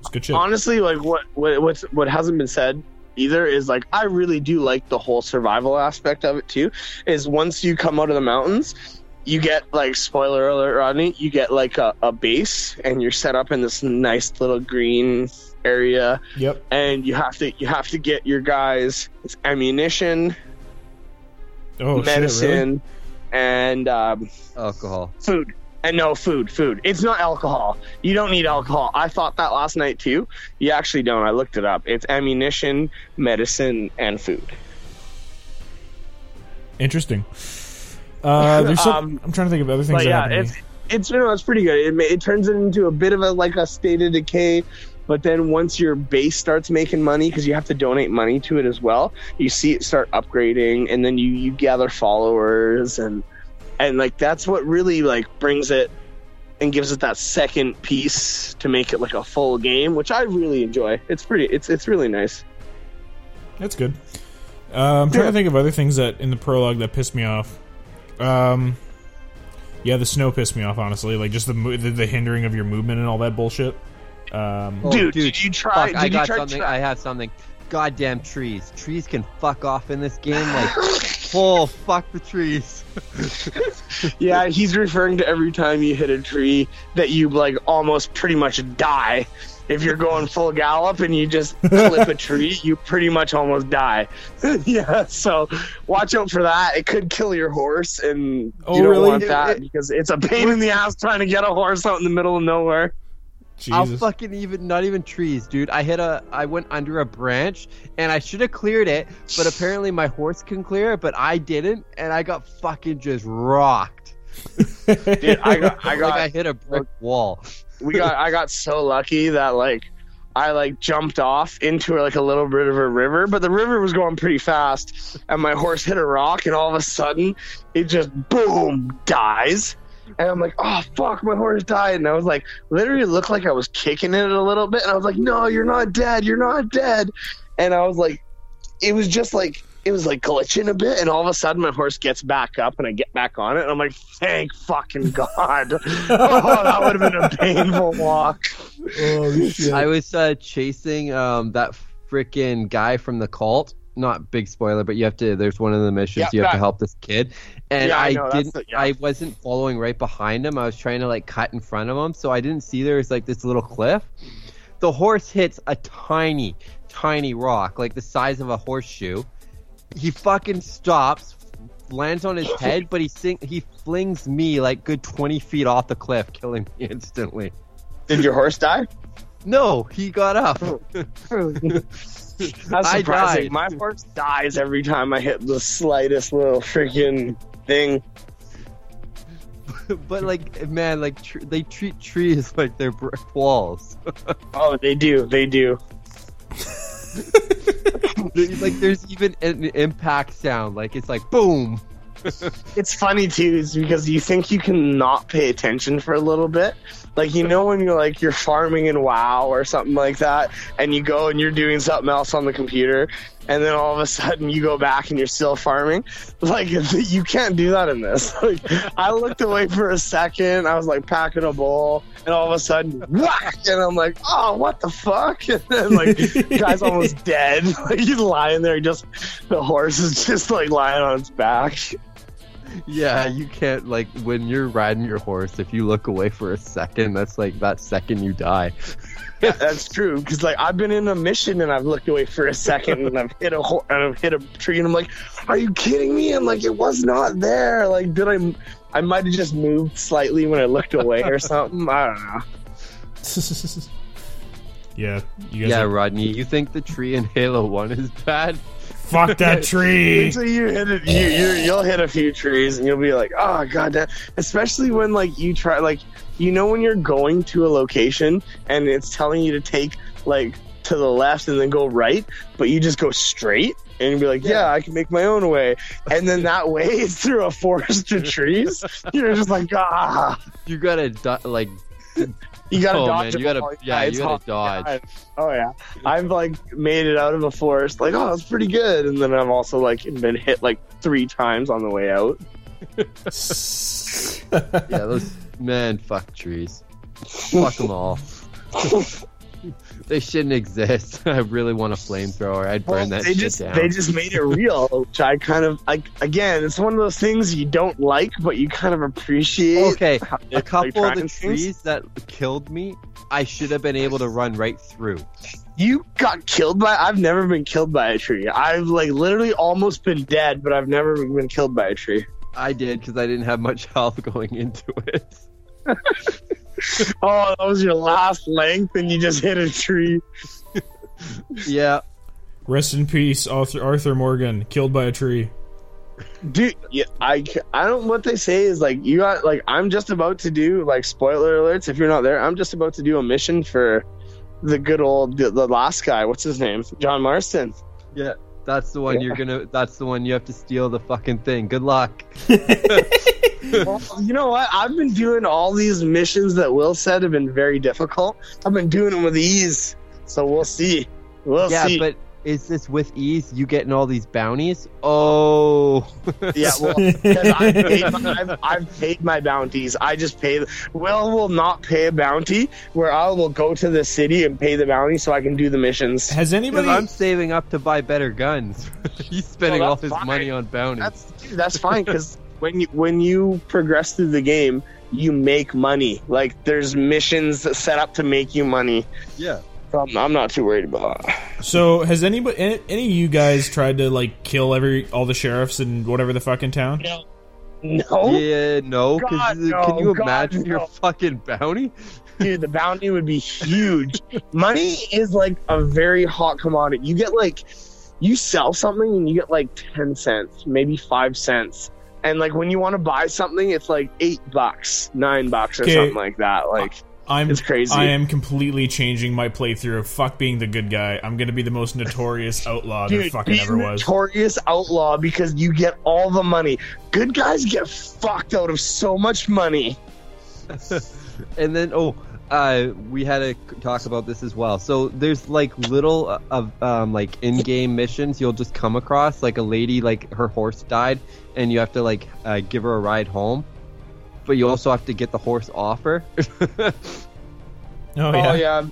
S1: it's good shit.
S3: Honestly, like what what what's, what hasn't been said either is like I really do like the whole survival aspect of it too. Is once you come out of the mountains, you get like spoiler alert, Rodney, you get like a, a base and you're set up in this nice little green area
S1: Yep.
S3: and you have to you have to get your guys ammunition,
S1: Oh
S3: medicine,
S1: shit! Really?
S3: and um,
S2: Alcohol.
S3: food. And no food, food. It's not alcohol. You don't need alcohol. I thought that last night too. You actually don't. I looked it up. It's ammunition, medicine, and food.
S1: Interesting. Uh, there's some,
S3: Um,
S1: I'm trying to think of other things
S3: But yeah, it's it's you know it's pretty good. It it turns it into a bit of a like a state of decay. But then once your base starts making money, because you have to donate money to it as well, you see it start upgrading, and then you you gather followers, and and like that's what really like brings it and gives it that second piece to make it like a full game, which I really enjoy. It's pretty. It's it's really nice.
S1: That's good. Uh, I'm trying
S3: Yeah.
S1: to think of other things that in the prologue that pissed me off. Um, yeah, the snow pissed me off. Honestly, like just the the, the hindering of your movement and all that bullshit. Um,
S2: Oh,
S3: dude,
S2: dude,
S3: did you try?
S2: Fuck,
S3: did
S2: I
S3: you
S2: got
S3: try
S2: something.
S3: tra-
S2: I have something. Goddamn trees. Trees can fuck off in this game. Like, oh fuck the trees.
S3: Yeah, he's referring to every time you hit a tree that you like almost pretty much die. If you're going full gallop and you just clip a tree, you pretty much almost die. yeah, so watch out for that. It could kill your horse, and
S1: Oh,
S3: you don't
S1: really?
S3: want that
S2: It-
S3: because it's a pain in the ass trying to get a horse out in the middle of nowhere.
S2: I'll fucking even not even trees, dude. I hit a I went under a branch and I should have cleared it, but apparently my horse can clear it, but I didn't, and I got fucking just rocked.
S3: Dude, I got, I
S2: like
S3: got,
S2: I hit a brick wall.
S3: We got, I got so lucky that like. I like jumped off into like a little bit of a river, but the river was going pretty fast, and my horse hit a rock, and all of a sudden it just boom dies, and I'm like, oh fuck, my horse died, and I was like, literally looked like I was kicking it a little bit, and I was like, no, you're not dead, you're not dead, and I was like, it was just like it was like glitching a bit, and all of a sudden my horse gets back up, and I get back on it, and I'm like, thank fucking god, oh that would have been a painful walk.
S1: oh shit!
S2: I was uh, chasing um, that freaking guy from the cult. Not big spoiler, but you have to. There's one of the missions
S3: Yeah,
S2: you have to help this kid, and
S3: Yeah, I
S2: I,
S3: know,
S2: didn't.
S3: the- yeah.
S2: I wasn't following right behind him. I was trying to like cut in front of him, so I didn't see there was like this little cliff. The horse hits a tiny, tiny rock, like the size of a horseshoe. He fucking stops, lands on his head, but he sing- he flings me like good twenty feet off the cliff, killing me instantly.
S3: Did your horse die?
S2: No, he got up.
S3: That's surprising. My horse dies every time I hit the slightest little freaking thing.
S2: but like, man, like tr- they treat trees like they're brick walls.
S3: Oh, they do. They do.
S2: Like, there's even an impact sound. Like it's like boom.
S3: It's funny too, is because you think you can not pay attention for a little bit. Like you know when you're like you're farming in WoW or something like that, and you go and you're doing something else on the computer, and then all of a sudden you go back and you're still farming. Like you can't do that in this. Like I looked away for a second, I was like packing a bowl, and all of a sudden whack, and I'm like, oh, what the fuck? And then like guy's almost dead. Like he's lying there, just the horse is just like lying on its back.
S2: Yeah, you can't like when you're riding your horse. If you look away for a second, that's like that second you die.
S3: Yeah, that's true. Because like I've been in a mission and I've looked away for a second and I've hit a ho- and I've hit a tree and I'm like, "Are you kidding me?" I'm like, "It was not there." Like, did I? I might have just moved slightly when I looked away or something. I don't know.
S1: yeah, you guys
S2: Yeah,
S1: are-
S2: Rodney, you think the tree in Halo One is bad?
S1: Fuck that tree.
S3: Until you hit it, you, you you'll hit a few trees and you'll be like, "Oh god damn!" Especially when like you try like you know when you're going to a location and it's telling you to take like to the left and then go right, but you just go straight and you'll be like, "Yeah, I can make my own way," and then that way is through a forest of trees. You're just like, ah.
S2: You gotta like
S3: You gotta
S2: Oh,
S3: dodge
S2: man, you gotta- oh,
S3: all.
S2: yeah, you gotta dodge.
S3: Yeah. Oh yeah, I've like made it out of a forest. Like, oh, it's pretty good. And then I've also like been hit like three times on the way out.
S2: yeah, those man, fuck trees, fuck them all. they shouldn't exist. I really want a flamethrower. I'd burn that
S3: they
S2: shit
S3: just
S2: down.
S3: they just made it real, which I kind of like. Again, it's one of those things you don't like, but you kind of appreciate.
S2: Okay, a couple of the trees that killed me, I should have been able to run right through.
S3: You got killed by. I've never been killed by a tree. I've like literally almost been dead, but I've never been killed by a tree.
S2: I did because I didn't have much health going into it.
S3: Oh, that was your last length, and you just hit a tree.
S2: Yeah,
S1: Rest in peace, Arthur, Arthur Morgan, killed by a tree.
S3: Dude, yeah, I, I don't. What they say is like you got like I'm just about to do like spoiler alerts. If you're not there, I'm just about to do a mission for the good old the, the last guy. What's his name? John Marston.
S2: yeah. That's the one
S3: Yeah.
S2: you're gonna. That's the one you have to steal the fucking thing. Good luck.
S3: well, you know what? I've been doing all these missions that Will said have been very difficult. I've been doing them with ease, so we'll see. We'll
S2: yeah,
S3: see.
S2: but is this with ease? You getting all these bounties? Oh,
S3: Yeah, well, I've paid, my, I've, I've paid my bounties. I just pay. Will will not pay a bounty, where I will go to the city and pay the bounty so I can do the missions.
S1: Has anybody?
S2: I'm saving up to buy better guns. He's spending
S3: Well,
S2: all his
S3: fine.
S2: money on bounties.
S3: That's dude, that's fine because when you when you progress through the game, you make money. Like there's missions set up to make you money.
S2: yeah.
S3: So I'm, I'm not too worried about that.
S1: So has anybody, any, any of you guys tried to like kill every all the sheriffs in whatever the fucking town?
S3: No,
S2: Yeah, no.
S3: God,
S2: can you
S3: God,
S2: imagine your fucking bounty?
S3: dude, the bounty would be huge. Money is like a very hot commodity. You get like, you sell something and you get like 10 cents, maybe 5 cents. And like when you want to buy something, it's like 8 bucks, 9 bucks or
S1: Okay.
S3: something like that. Like,
S1: I'm
S3: It's crazy.
S1: I am completely changing my playthrough of fuck being the good guy. I'm gonna be the most notorious outlaw there
S3: dude,
S1: fucking
S3: be
S1: ever was.
S3: notorious outlaw because you get all the money. Good guys get fucked out of so much money.
S2: and then oh uh we had to talk about this as well so there's like little uh, of um like in-game missions you'll just come across like a lady like her horse died and you have to like uh, give her a ride home but you also have to get the horse off her
S1: oh
S3: Oh
S1: yeah.
S3: Oh, yeah.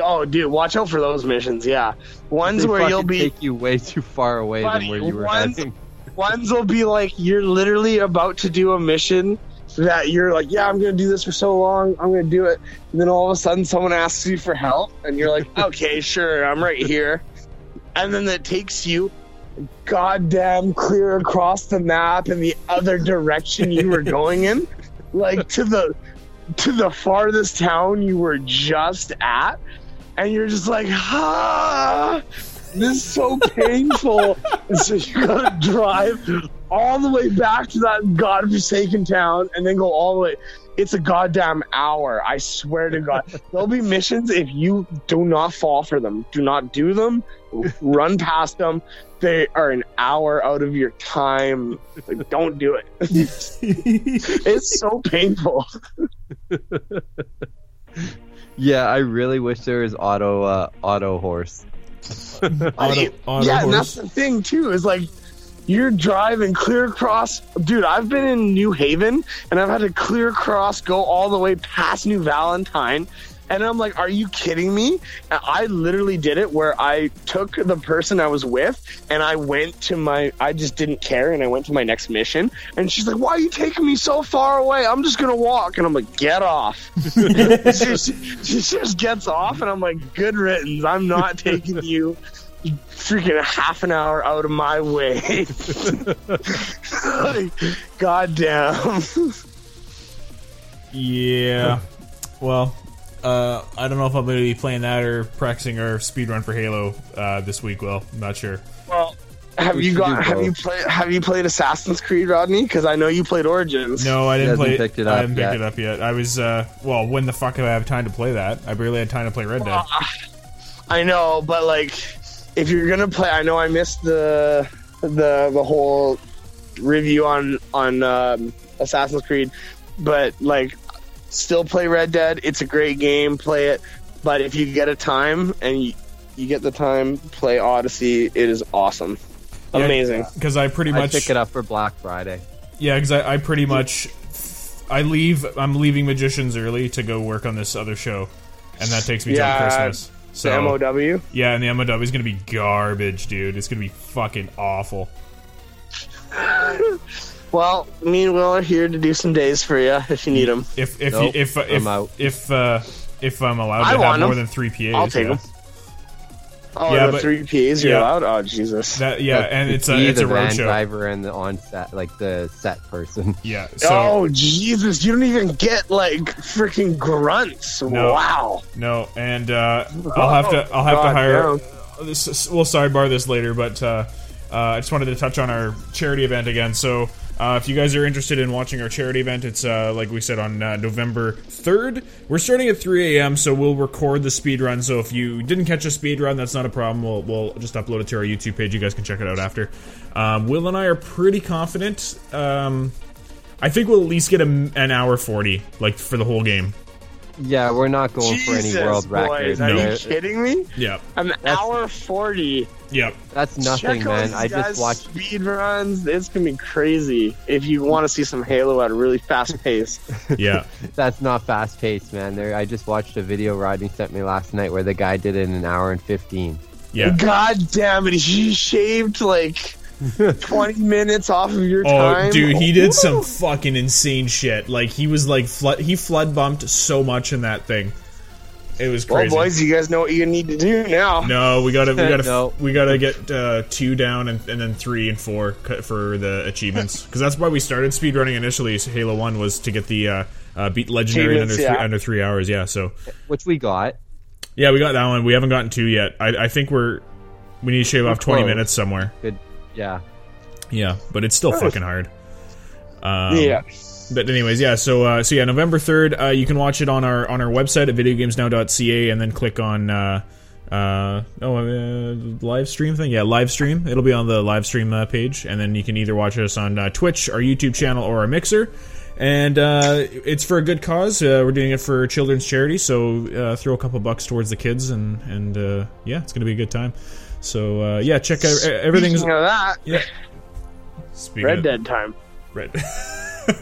S3: Oh dude, watch out for those missions. Yeah, ones
S2: They
S3: where you'll be
S2: take you way too far away
S3: Buddy,
S2: than where you were
S3: ones-
S2: heading
S3: ones will be like you're literally about to do a mission that you're like, yeah, I'm gonna do this for so long, I'm gonna do it, and then all of a sudden someone asks you for help, and you're like, okay, sure, I'm right here, and then it takes you goddamn clear across the map in the other direction you were going in, like to the to the farthest town you were just at, and you're just like, ah. this is so painful. and so you gotta drive all the way back to that godforsaken town and then go all the way. It's a goddamn hour. I swear to God. There'll be missions if you do not fall for them. Do not do them. Run past them. They are an hour out of your time. Like, don't do it. it's so painful.
S2: Yeah, I really wish there was auto uh, auto horse.
S1: Auto,
S3: I-
S1: auto
S3: yeah, and that's the thing too. Is like you're driving clear across. Dude, I've been in New Haven and I've had to clear across, go all the way past New Valentine. And I'm like, are you kidding me? I literally did it where I took the person I was with and I went to my, I just didn't care and I went to my next mission. And she's like, why are you taking me so far away? I'm just going to walk. And I'm like, get off. she, she just gets off and I'm like, good riddance. I'm not taking you freaking half an hour out of my way. like, God damn.
S1: Yeah. Well, uh, I don't know if I'm going to be playing that or practicing our speedrun for Halo uh, this week. Well, I'm not sure.
S3: Well, have
S2: We
S3: you got? Have
S2: both.
S3: you played? Have you played Assassin's Creed, Rodney? Because I know you played Origins.
S1: No, I didn't play
S2: picked it up I
S1: haven't picked it up yet. I was uh, well. When the fuck have I have time to play that? I barely had time to play Red Dead.
S3: I know, but like, if you're gonna play, I know I missed the the the whole review on on um, Assassin's Creed, but like, still play Red Dead. It's a great game. Play it, but if you get a time and you, you get the time, play Odyssey. It is awesome, amazing.
S1: Because I pretty
S2: I
S1: much
S2: pick it up for Black Friday.
S1: Yeah, because I, I pretty much I leave. I'm leaving Magicians early to go work on this other show, and that takes me
S3: Yeah,
S1: till Christmas.
S3: The
S1: So
S3: MOW.
S1: yeah, and the MOW is gonna be garbage, dude. It's gonna be fucking awful.
S3: Well, me and Will are here to do some days for you if you need them.
S1: If if
S2: Nope,
S1: you, if
S2: I'm
S1: if
S2: out.
S1: if uh, if I'm allowed to
S3: I
S1: have
S3: more
S1: more
S3: 'em.
S1: than three PAs,
S3: I'll take
S1: yeah.
S3: 'em. Oh,
S1: Yeah,
S3: the
S1: but-
S3: three PAs you're
S1: yeah.
S3: allowed. Oh, Jesus.
S1: That yeah,
S2: That's
S1: and
S2: the
S1: it's a
S2: key,
S1: it's a
S2: the
S1: road
S2: van
S1: show.
S2: driver and the on set, like the set person.
S1: Yeah, so
S3: oh, Jesus! You don't even get like freaking grunts.
S1: No.
S3: Wow.
S1: No, and uh, I'll have to I'll have to hire.
S3: damn.
S1: This, we'll sidebar this later, but uh, uh, I just wanted to touch on our charity event again. So. Uh, if you guys are interested in watching our charity event, it's uh, like we said on uh, November 3rd. We're starting at 3 a.m., so we'll record the speed run. So if you didn't catch a speed run, that's not a problem. We'll, we'll just upload it to our YouTube page. You guys can check it out after. Um, Will and I are pretty confident. Um, I think we'll at least get a, an hour 40, like for the whole game.
S2: Yeah, we're not going for any
S3: Jesus,
S2: world record.
S3: are
S1: No.
S3: you kidding me?
S1: Yep.
S3: An
S2: That's-
S3: hour forty.
S1: Yep.
S2: That's nothing,
S3: Check
S2: man. I just watched.
S3: speed runs. It's gonna be crazy if you want to see some Halo at a really fast pace.
S1: Yeah.
S2: That's not fast paced, man. There, I just watched a video Rodney sent me last night where the guy did it in an hour and fifteen.
S1: Yeah.
S3: God damn it! He shaved like twenty minutes off of your
S1: Oh,
S3: time.
S1: dude, he did some fucking insane shit. Like he was like flood, he flood bumped so much in that thing. It was
S3: Well,
S1: crazy.
S3: boys, you guys know what you need to do now.
S1: no, we gotta, we gotta,
S2: No.
S1: we gotta get uh, two down and, and then three and four for the achievements because that's why we started speedrunning initially. So Halo One was to get the uh, uh, beat legendary in under three,
S3: yeah.
S1: under three hours. Yeah, so
S2: which we got.
S1: yeah, we got that one. We haven't gotten two yet. I, I think we're we need to shave off twenty
S2: close.
S1: minutes somewhere.
S2: Good, yeah.
S1: Yeah, but it's still fucking hard. Um,
S3: yeah.
S1: But anyways, yeah. So uh, so yeah, November third. Uh, you can watch it on our on our website at videogamesnow.ca, and then click on uh, uh, oh uh, live stream thing. Yeah, live stream. It'll be on the live stream uh, page, and then you can either watch us on uh, Twitch, our YouTube channel, or our Mixer. And uh, it's for a good cause. Uh, we're doing it for children's charity, so uh, throw a couple bucks towards the kids, and and uh, yeah, it's gonna be a good time. So uh, yeah, check out everything's.
S3: Speaking of that,
S1: Yeah. Speaking
S3: Red
S1: of-
S3: Dead time.
S1: Red.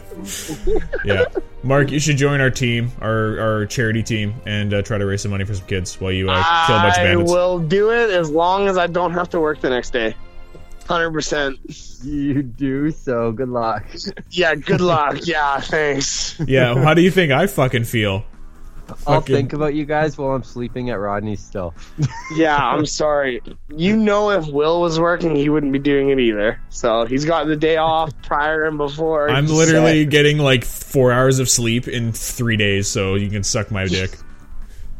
S1: yeah, Mark, you should join our team, our our charity team, and uh, try to raise some money for some kids while you uh, kill a bunch of bandits.
S3: I will do it as long as I don't have to work the next day. Hundred percent.
S2: You do so. Good luck.
S3: Yeah. Good luck. yeah. Thanks.
S1: Yeah, how do you think I fucking feel?
S2: I'll
S1: Fucking-
S2: think about you guys while I'm sleeping at Rodney's still.
S3: Yeah. I'm sorry. You know, if Will was working, he wouldn't be doing it either. So he's got the day off prior and before.
S1: I'm literally
S3: set.
S1: getting like four hours of sleep in three days, so you can suck my dick.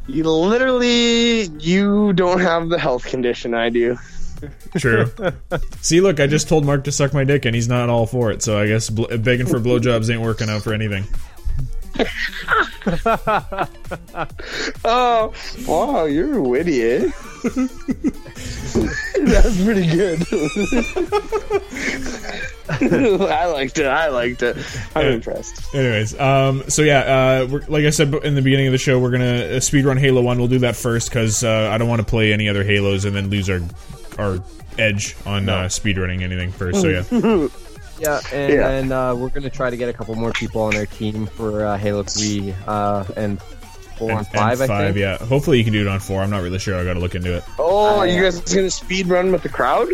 S3: You literally, you don't have the health condition I do.
S1: True. See, look, I just told Mark to suck my dick, and he's not all for it. So I guess bl- begging for blowjobs ain't working out for anything.
S3: Oh, wow, you're witty, eh? That's pretty good. I liked it. I liked it. I'm
S1: Yeah.
S3: impressed.
S1: Anyways, um, so yeah, uh, we're, like I said in the beginning of the show, we're gonna uh, speedrun Halo One. We'll do that first because uh, I don't want to play any other Halos and then lose our our edge on uh, speedrunning anything first. So yeah,
S2: Yeah, and
S3: Yeah.
S2: then uh, we're gonna try to get a couple more people on our team for uh, Halo Three uh, and four
S1: and,
S2: on five.
S1: and
S2: I
S1: five,
S2: think.
S1: yeah. Hopefully you can do it on four. I'm not really sure. I got to look into it.
S3: Oh, you guys gonna speed run with the crowd?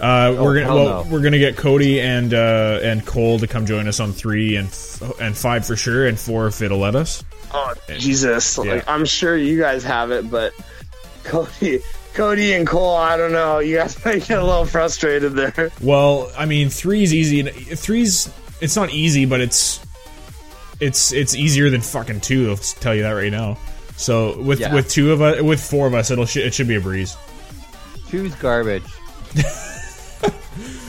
S1: Uh, we're gonna well,
S2: no.
S1: we're gonna get Cody and uh, and Cole to come join us on three and f- and five for sure, and four if it'll let us.
S3: Oh Jesus!
S1: Yeah.
S3: Like I'm sure you guys have it, but Cody, Cody and Cole, I don't know. You guys might get a little frustrated there.
S1: Well, I mean, three's easy. and- Three's it's not easy, but it's it's it's easier than fucking two. I'll tell you that right now. So with
S2: Yeah.
S1: with two of us, with four of us, it'll sh- it should be a breeze.
S2: Two's garbage.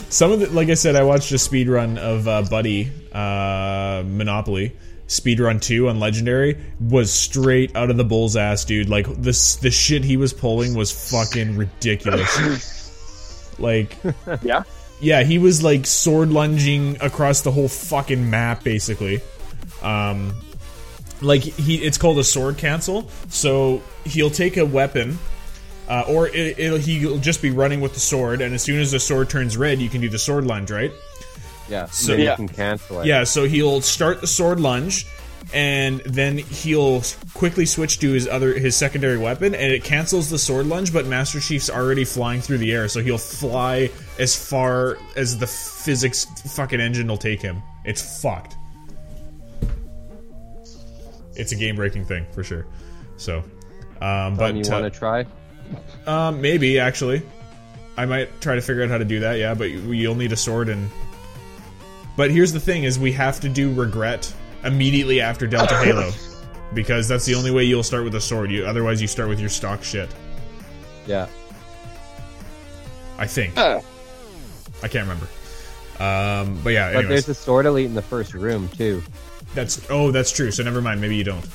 S1: Some of the, like I said, I watched a speed run of uh, Buddy uh, Monopoly. Speedrun two on Legendary was straight out of the bull's ass, dude. Like this, the shit he was pulling was fucking ridiculous. like,
S3: Yeah.
S1: yeah, he was like sword lunging across the whole fucking map, basically. Um, like he, it's called a sword cancel. So he'll take a weapon, uh, or it, it'll he'll just be running with the sword, and as soon as the sword turns red, you can do the sword lunge, right?
S2: Yeah,
S1: So-
S3: Yeah.
S2: you can cancel it.
S1: Yeah, so he'll start the sword lunge, and then he'll quickly switch to his other his secondary weapon, and it cancels the sword lunge. But Master Chief's already flying through the air, so he'll fly as far as the physics fucking engine will take him. It's fucked. It's a game breaking thing for sure. So, um, but
S2: But you
S1: uh,
S2: want to try?
S1: um, maybe actually, I might try to figure out how to do that. Yeah, but you'll need a sword and. But here's the thing: is we have to do regret immediately after Delta Halo, because that's the only way you'll start with a sword. You otherwise you start with your stock shit.
S2: Yeah.
S1: I think
S3: Uh,
S1: I can't remember. Um, but yeah,
S2: But there's a sword elite in the first room too.
S1: that's oh that's true. So never mind. Maybe you don't.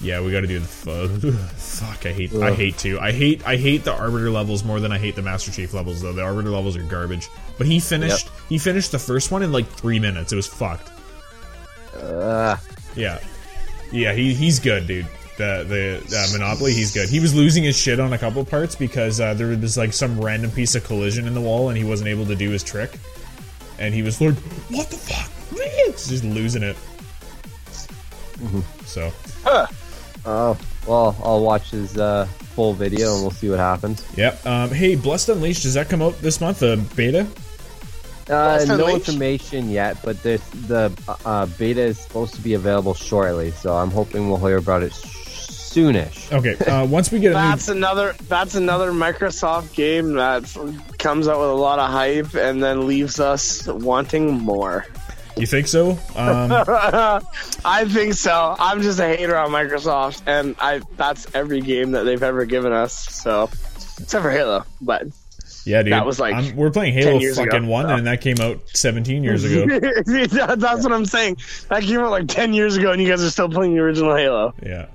S1: Yeah, we got to do the fu- fuck. I hate. I hate to. I hate. I hate the arbiter levels more than I hate the Master Chief levels. Though the arbiter levels are garbage. But he finished. He finished the first one in like three minutes. It was fucked.
S2: Uh,
S1: Yeah, yeah. He he's good, dude. The the uh, Monopoly, he's good. He was losing his shit on a couple parts because uh, there was like some random piece of collision in the wall, and he wasn't able to do his trick. And he was like, "What the fuck?" Just losing it. So
S2: oh, well, I'll watch his uh, full video and we'll see what happens.
S1: Yep. Um, hey, Blessed Unleashed, does that come out this month? The beta?
S2: Uh, no
S3: Unleashed?
S2: information yet, but this, the uh, beta is supposed to be available shortly, so I'm hoping we'll hear about it soonish.
S1: Okay. Uh, once we get a new,
S3: that's another. That's another Microsoft game that comes out with a lot of hype and then leaves us wanting more.
S1: you think so? Um,
S3: I think so. I'm just a hater on Microsoft, and I that's every game that they've ever given us. So, except for Halo, but
S1: yeah, dude.
S3: That was like
S1: I'm- we're playing Halo fucking
S3: ago.
S1: one, and that came out 17 years ago.
S3: that's what I'm saying. That came out like ten years ago, and you guys are still playing the original Halo.
S1: Yeah.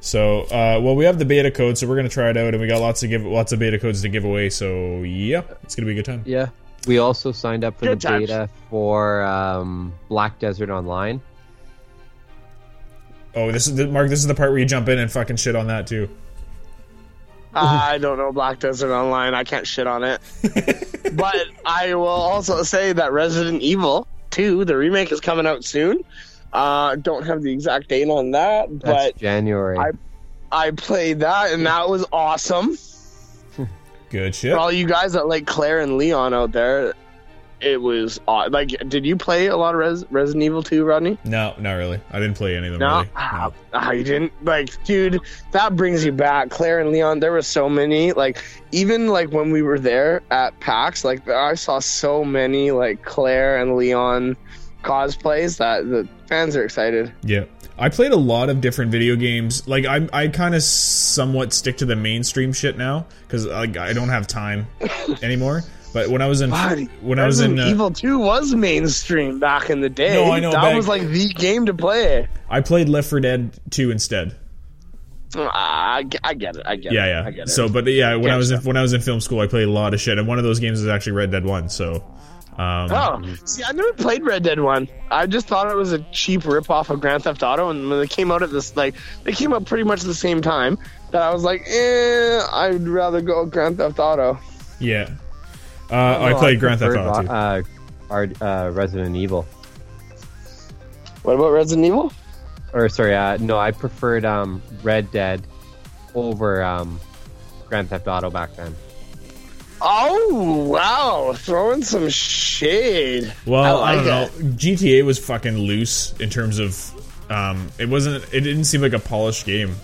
S1: So, uh, well, we have the beta code, so we're gonna try it out, and we got lots of give lots of beta codes to give away. So, yeah, it's gonna be a good time.
S2: Yeah. We also signed up for
S3: Good
S2: the
S3: times.
S2: beta for um, Black Desert Online.
S1: Oh, this is the, Mark. This is the part where you jump in and fucking shit on that too.
S3: I don't know Black Desert Online. I can't shit on it. but I will also say that Resident Evil 2, the remake, is coming out soon. Uh, don't have the exact date on that,
S2: That's
S3: but
S2: January.
S3: I- I played that and that was awesome.
S1: Good shit.
S3: For all you guys that like Claire and Leon out there, it was like. Did you play a lot of Res- Resident Evil 2, Rodney?
S1: No, not really. I didn't play any of them.
S3: No,
S1: Really.
S3: Ah, ah, you didn't like, dude. That brings you back, Claire and Leon. There were so many, like, even like when we were there at PAX, like I saw so many like Claire and Leon cosplays that the fans are excited.
S1: Yeah. I played a lot of different video games. Like I, I kind of somewhat stick to the mainstream shit now because like I don't have time anymore. But when I was in
S3: God,
S1: when I was in uh,
S3: Evil 2 was mainstream back in the day.
S1: No, I know,
S3: That
S1: back-
S3: was like the game to play.
S1: I played Left 4 Dead 2 instead.
S3: Ah, I, get- I get it. I get
S1: Yeah,
S3: it.
S1: yeah.
S3: I get it.
S1: So, but yeah, when I was in, when I was in film school, I played a lot of shit, and one of those games is actually Red Dead One. So, um,
S3: Oh, see, I never played Red Dead One. I just thought it was a cheap ripoff of Grand Theft Auto, and when they came out at this, like, they came out pretty much the same time. That I was like, eh, I'd rather go Grand Theft Auto.
S1: yeah. Uh, I
S2: No,
S1: played Grand Theft Auto. Too.
S2: Uh, our, uh, Resident Evil.
S3: What about Resident Evil?
S2: Or sorry, uh, no, I preferred um, Red Dead over um, Grand Theft Auto back then.
S3: Oh wow, throwing some shade.
S1: Well, I,
S3: I
S1: don't know.
S3: like
S1: GTA was fucking loose in terms of um, it wasn't. It didn't seem like a polished game.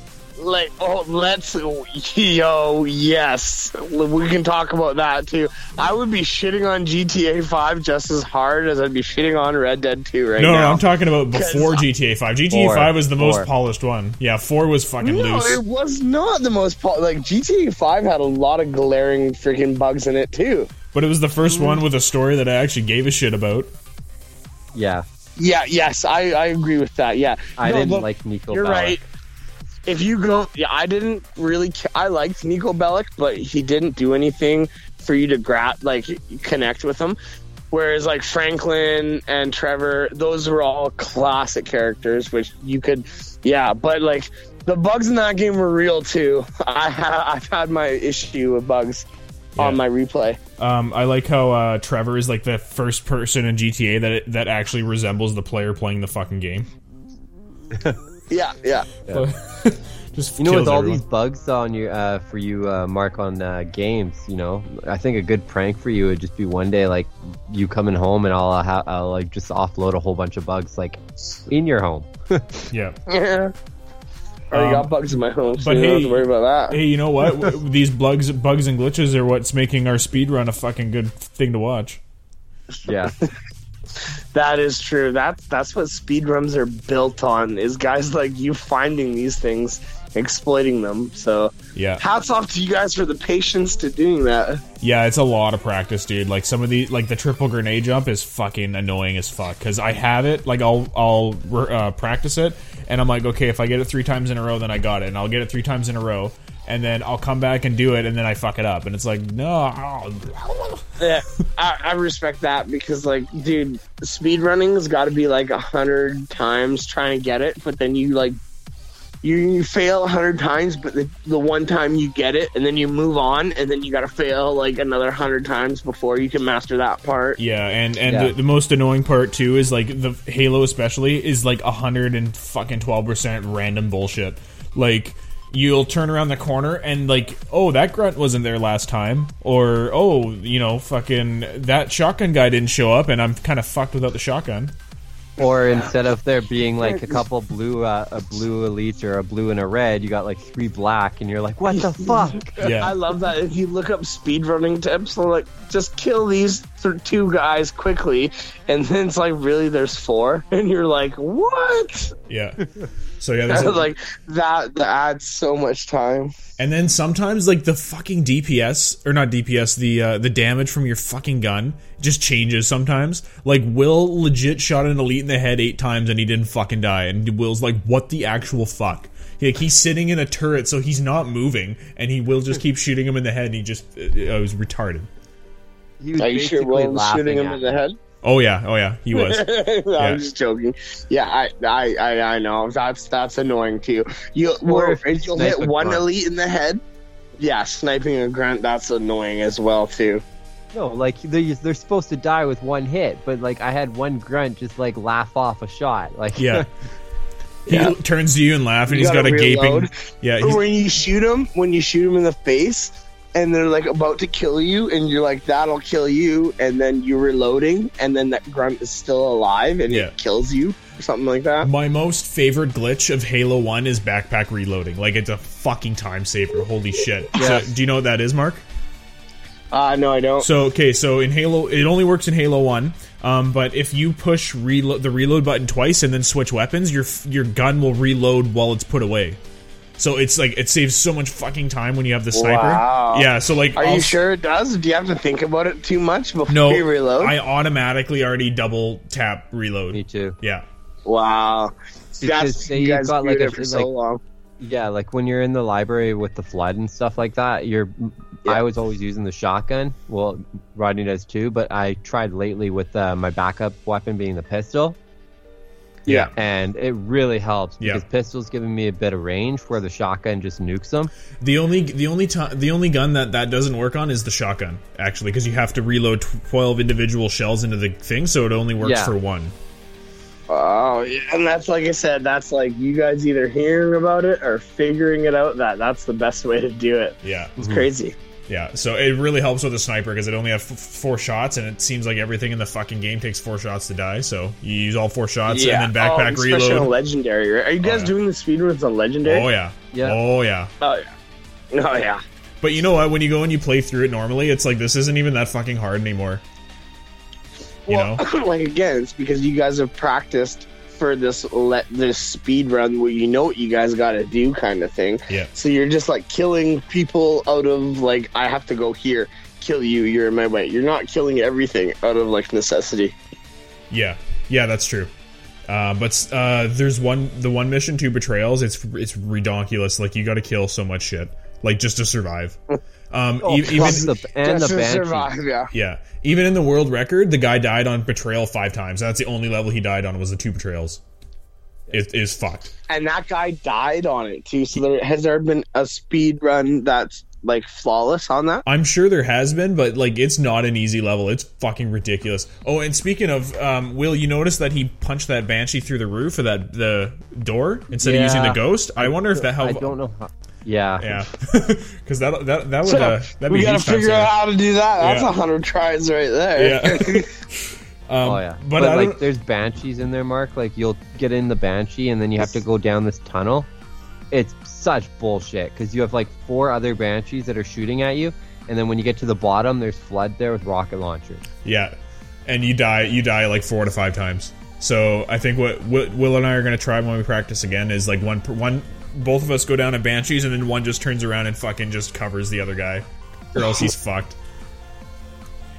S3: Like, oh, let's, yo, yes, we can talk about that too. I would be shitting on GTA Five just as hard as I'd be shitting on Red Dead Two right
S1: No,
S3: now.
S1: no, I'm talking about before GTA 5. GTA
S2: Four.
S1: 5 was the most
S2: Four.
S1: polished one. Yeah, 4 was fucking loose.
S3: No,
S1: loose.
S3: it was not the most po- like GTA Five had a lot of glaring freaking bugs in it too.
S1: But it was the first one with a story that I actually gave a shit about.
S2: Yeah,
S3: Yeah, yes, I, I agree with that. Yeah,
S2: I
S3: No,
S2: didn't
S3: but
S2: like Niko
S3: You're
S2: Bellic.
S3: right. If you go, yeah, I didn't really. I liked Niko Bellic, but he didn't do anything for you to grab, like connect with him. Whereas like Franklin and Trevor, those were all classic characters, which you could, yeah. But like the bugs in that game were real too. I ha- I've had my issue with bugs on my replay.
S1: Um, I like how uh, Trevor is like the first person in GTA that that actually resembles the player playing the fucking game.
S3: Yeah, yeah.
S1: Just
S2: You know, with all
S1: everyone.
S2: these bugs on you, uh, for you, uh, Mark, on uh, games, you know, I think a good prank for you would just be one day, like, you coming home and I'll, uh, ha- I'll like just offload a whole bunch of bugs, like, in your home.
S1: yeah.
S3: Yeah. Already
S1: Um,
S3: got bugs in my home, so
S1: but
S3: you don't have
S1: hey-
S3: to worry about that.
S1: Hey, you know what? These bugs, bugs and glitches are what's making our speed run a fucking good thing to watch.
S2: Yeah.
S3: That is true. That's that's what speedruns are built on. Is guys like you finding these things, exploiting them. So
S1: Yeah,
S3: hats off to you guys for the patience to doing that.
S1: yeah, it's a lot of practice, dude. Like some of the, like the triple grenade jump is fucking annoying as fuck. Because I have it, like I'll I'll uh, practice it, and I'm like, okay, if I get it three times in a row, then I got it, and I'll get it three times in a row, and then I'll come back and do it, and then I fuck it up, and it's like, no,
S3: Yeah, I, I respect that because like, dude, speedrunning has got to be like a hundred times trying to get it, but then you like. You, you fail a hundred times, but the, the one time you get it, and then you move on, and then you got to fail like another hundred times before you can master that part.
S1: Yeah, and and
S2: Yeah.
S1: The, the most annoying part too is like the Halo especially is like a hundred and fucking twelve percent random bullshit. Like you'll turn around the corner and like, oh, that grunt wasn't there last time, or oh, you know, fucking that shotgun guy didn't show up, and I'm kind of fucked without the shotgun.
S2: Or instead of there being like a couple blue, uh, a blue elite or a blue and a red, you got like three black, and you're like, what the fuck?
S1: Yeah,
S3: I love that. If you look up speedrunning tips, they're like just kill these th- two guys quickly, and then it's like really there's four, and you're like, what?
S1: yeah. So yeah, there's a,
S3: like that. That adds so much time.
S1: And then sometimes like the fucking DPS or not DPS, the uh, the damage from your fucking gun just changes sometimes. Like Will legit shot an elite in the head eight times and he didn't fucking die. And Will's like, what the actual fuck? Like he's sitting in a turret, so he's not moving, and he will just keep shooting him in the head. And he just uh, uh, was retarded.
S2: He was
S3: Are you sure
S2: basically
S3: Will was shooting him in the head?
S1: Oh yeah, oh yeah, he was.
S3: I'm just joking. Yeah, I, I, I, I know that's that's annoying too. You, or
S2: if you
S3: you'll
S2: snipe
S3: hit one
S2: grunt.
S3: elite in the head. Yeah, sniping a grunt that's annoying as well too.
S2: No, like they're, they're supposed to die with one hit, but like I had one grunt just like laugh off a shot. Like
S1: Yeah. He
S3: Yeah.
S1: turns to you and laugh, and
S3: You
S1: he's got
S3: gotta
S1: a gaping. Yeah, he's,
S3: when you shoot him, when you shoot him in the face, and they're like about to kill you, and you're like, "That'll kill you," and then you're reloading, and then that grunt is still alive, and
S1: Yeah.
S3: it kills you, or something like that.
S1: My most favorite glitch of Halo 1 is backpack reloading. Like, it's a fucking time saver. Holy shit.
S2: Yeah.
S1: So, do you know what that is, Mark?
S3: Uh, no, I don't.
S1: So okay, so in Halo, it only works in Halo One. Um, but if you push reload the reload button twice and then switch weapons, your your gun will reload while it's put away. So it's like it saves so much fucking time when you have the sniper.
S3: Wow.
S1: Yeah. So like,
S3: Are
S1: I'll-
S3: you sure it does? Do you have to think about it too much before
S1: No,
S3: you reload?
S1: I automatically already double tap reload.
S2: Me too.
S1: Yeah.
S3: wow.
S2: Because
S3: That's you
S2: you've
S3: guys
S2: got, like, a-
S3: for so
S2: like-
S3: long.
S2: Yeah, like when you're in the library with the flood and stuff like that, you're.
S3: Yeah.
S2: I was always using the shotgun. Well, Rodney does too, but I tried lately with uh, my backup weapon being the pistol,
S1: Yeah.
S2: and it really helps
S1: Yeah.
S2: because pistol's giving me a bit of range where the shotgun just nukes them.
S1: The only the only time the only gun that that doesn't work on is the shotgun actually because you have to reload twelve individual shells into the thing, so it only works
S2: Yeah.
S1: for one.
S3: Oh, yeah. And that's like I said, that's like you guys either hearing about it or figuring it out. That that's the best way to do it.
S1: Yeah.
S3: It's crazy.
S1: Yeah, so it really helps with the sniper because it only has f- four shots, and it seems like everything in the fucking game takes four shots to die. So you use all four shots and then
S3: Oh,
S1: backpack
S3: especially on legendary. Right? Are you guys oh,
S1: yeah.
S3: doing the speed runs on legendary?
S1: Oh yeah,
S2: Yeah.
S1: oh yeah.
S3: Oh yeah. Oh yeah.
S1: But you know what? When you go and you play through it normally, it's like this isn't even that fucking hard anymore. You
S3: well,
S1: know?
S3: like again, it's because you guys have practiced for this let this speed run where you know what you guys got to do kind of thing.
S1: Yeah.
S3: So you're just like killing people out of like I have to go here, kill you. You're in my way. You're not killing everything out of like necessity.
S1: Yeah, yeah, that's true. Uh, but uh, there's one the one mission, two betrayals. It's it's redonkulous. Like you got to kill so much shit, like just to survive. Um, e- even
S2: Plus the and the banshee.
S3: survive, yeah.
S1: yeah, even in the world record, the guy died on betrayal five times. That's the only level he died on was the two betrayals. It is fucked.
S3: And that guy died on it too. So there has there been a speed run that's like flawless on that?
S1: I'm sure there has been, but like it's not an easy level. It's fucking ridiculous. Oh, and speaking of, um, Will, you notice that he punched that banshee through the roof of that the door instead of using the ghost? I wonder if that helped I
S2: don't know. How, yeah.
S1: Yeah, because that that that would uh, that'd
S3: we gotta figure out how to do that. That's a
S1: Yeah.
S3: hundred tries right there.
S1: Yeah.
S2: oh yeah.
S1: but
S2: But, like,
S1: don't-
S2: there's banshees in there, Mark. Like you'll get in the banshee, and then you have to go down this tunnel. It's such bullshit because you have like four other banshees that are shooting at you, and then when you get to the bottom, there's flood there with rocket launchers.
S1: Yeah, and you die. You die like four to five times. So I think what Will Will and I are going to try when we practice again is like one one. Both of us go down to banshees, and then one just turns around and fucking just covers the other guy, or else he's fucked.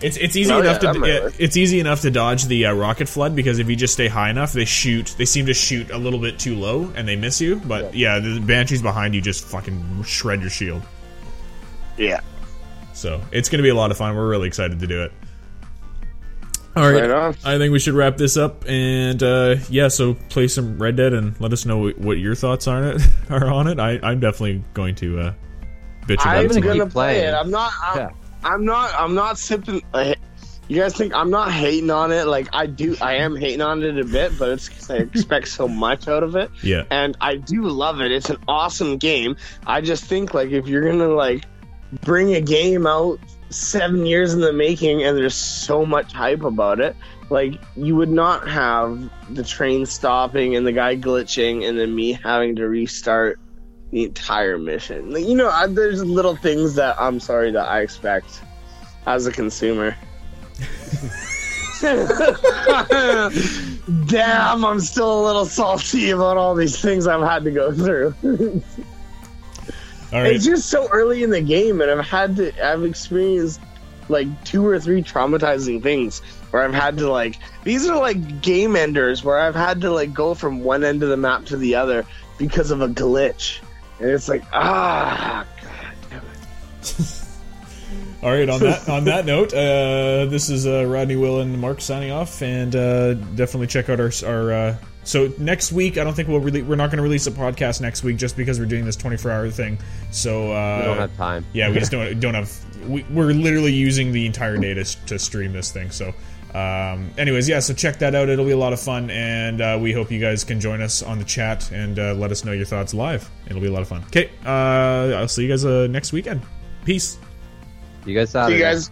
S1: It's it's easy
S3: Oh,
S1: enough
S3: that
S1: to it- it's easy enough to dodge the uh, rocket flood because if you just stay high enough, they shoot. They seem to shoot a little bit too low and they miss you. But yeah, the banshees behind you just fucking shred your shield.
S3: yeah.
S1: So it's going to be a lot of fun. We're really excited to do it. All right,
S3: Right on.
S1: I think we should wrap this up, and uh, yeah, so play some Red Dead and let us know what your thoughts are on it. Are on it? I, I'm definitely going to uh, bitch about
S3: I'm
S1: it.
S2: gonna
S3: gonna play it. I'm not. I'm,
S2: Yeah.
S3: I'm not. I'm not sipping. Like, you guys think I'm not hating on it? Like I do. I am hating on it a bit, but it's because I expect so much out of it.
S1: Yeah,
S3: and I do love it. It's an awesome game. I just think like if you're gonna like bring a game out seven years in the making and there's so much hype about it, like you would not have the train stopping and the guy glitching and then me having to restart the entire mission. Like, you know, I, there's little things that I'm sorry that I expect as a consumer. Damn, I'm still a little salty about all these things I've had to go through.
S1: right.
S3: It's just so early in the game, and I've had to, I've experienced like two or three traumatizing things where I've had to like, these are like game enders where I've had to like go from one end of the map to the other because of a glitch. And it's like, ah, god damn it.
S1: All right. On that on that note, uh, this is uh, Rodney, Will, and Mark signing off, and uh, definitely check out our our. So next week, I don't think we'll really we're not going to release a podcast next week just because we're doing this 24 hour thing. So uh,
S2: We don't have time.
S1: Yeah, we just don't don't have. We, we're literally using the entire day to, to stream this thing. So, um, anyways, yeah. So check that out. It'll be a lot of fun, and uh, we hope you guys can join us on the chat and uh, let us know your thoughts live. It'll be a lot of fun. Okay, uh, I'll see you guys uh, next weekend. Peace.
S2: You guys
S3: See you guys.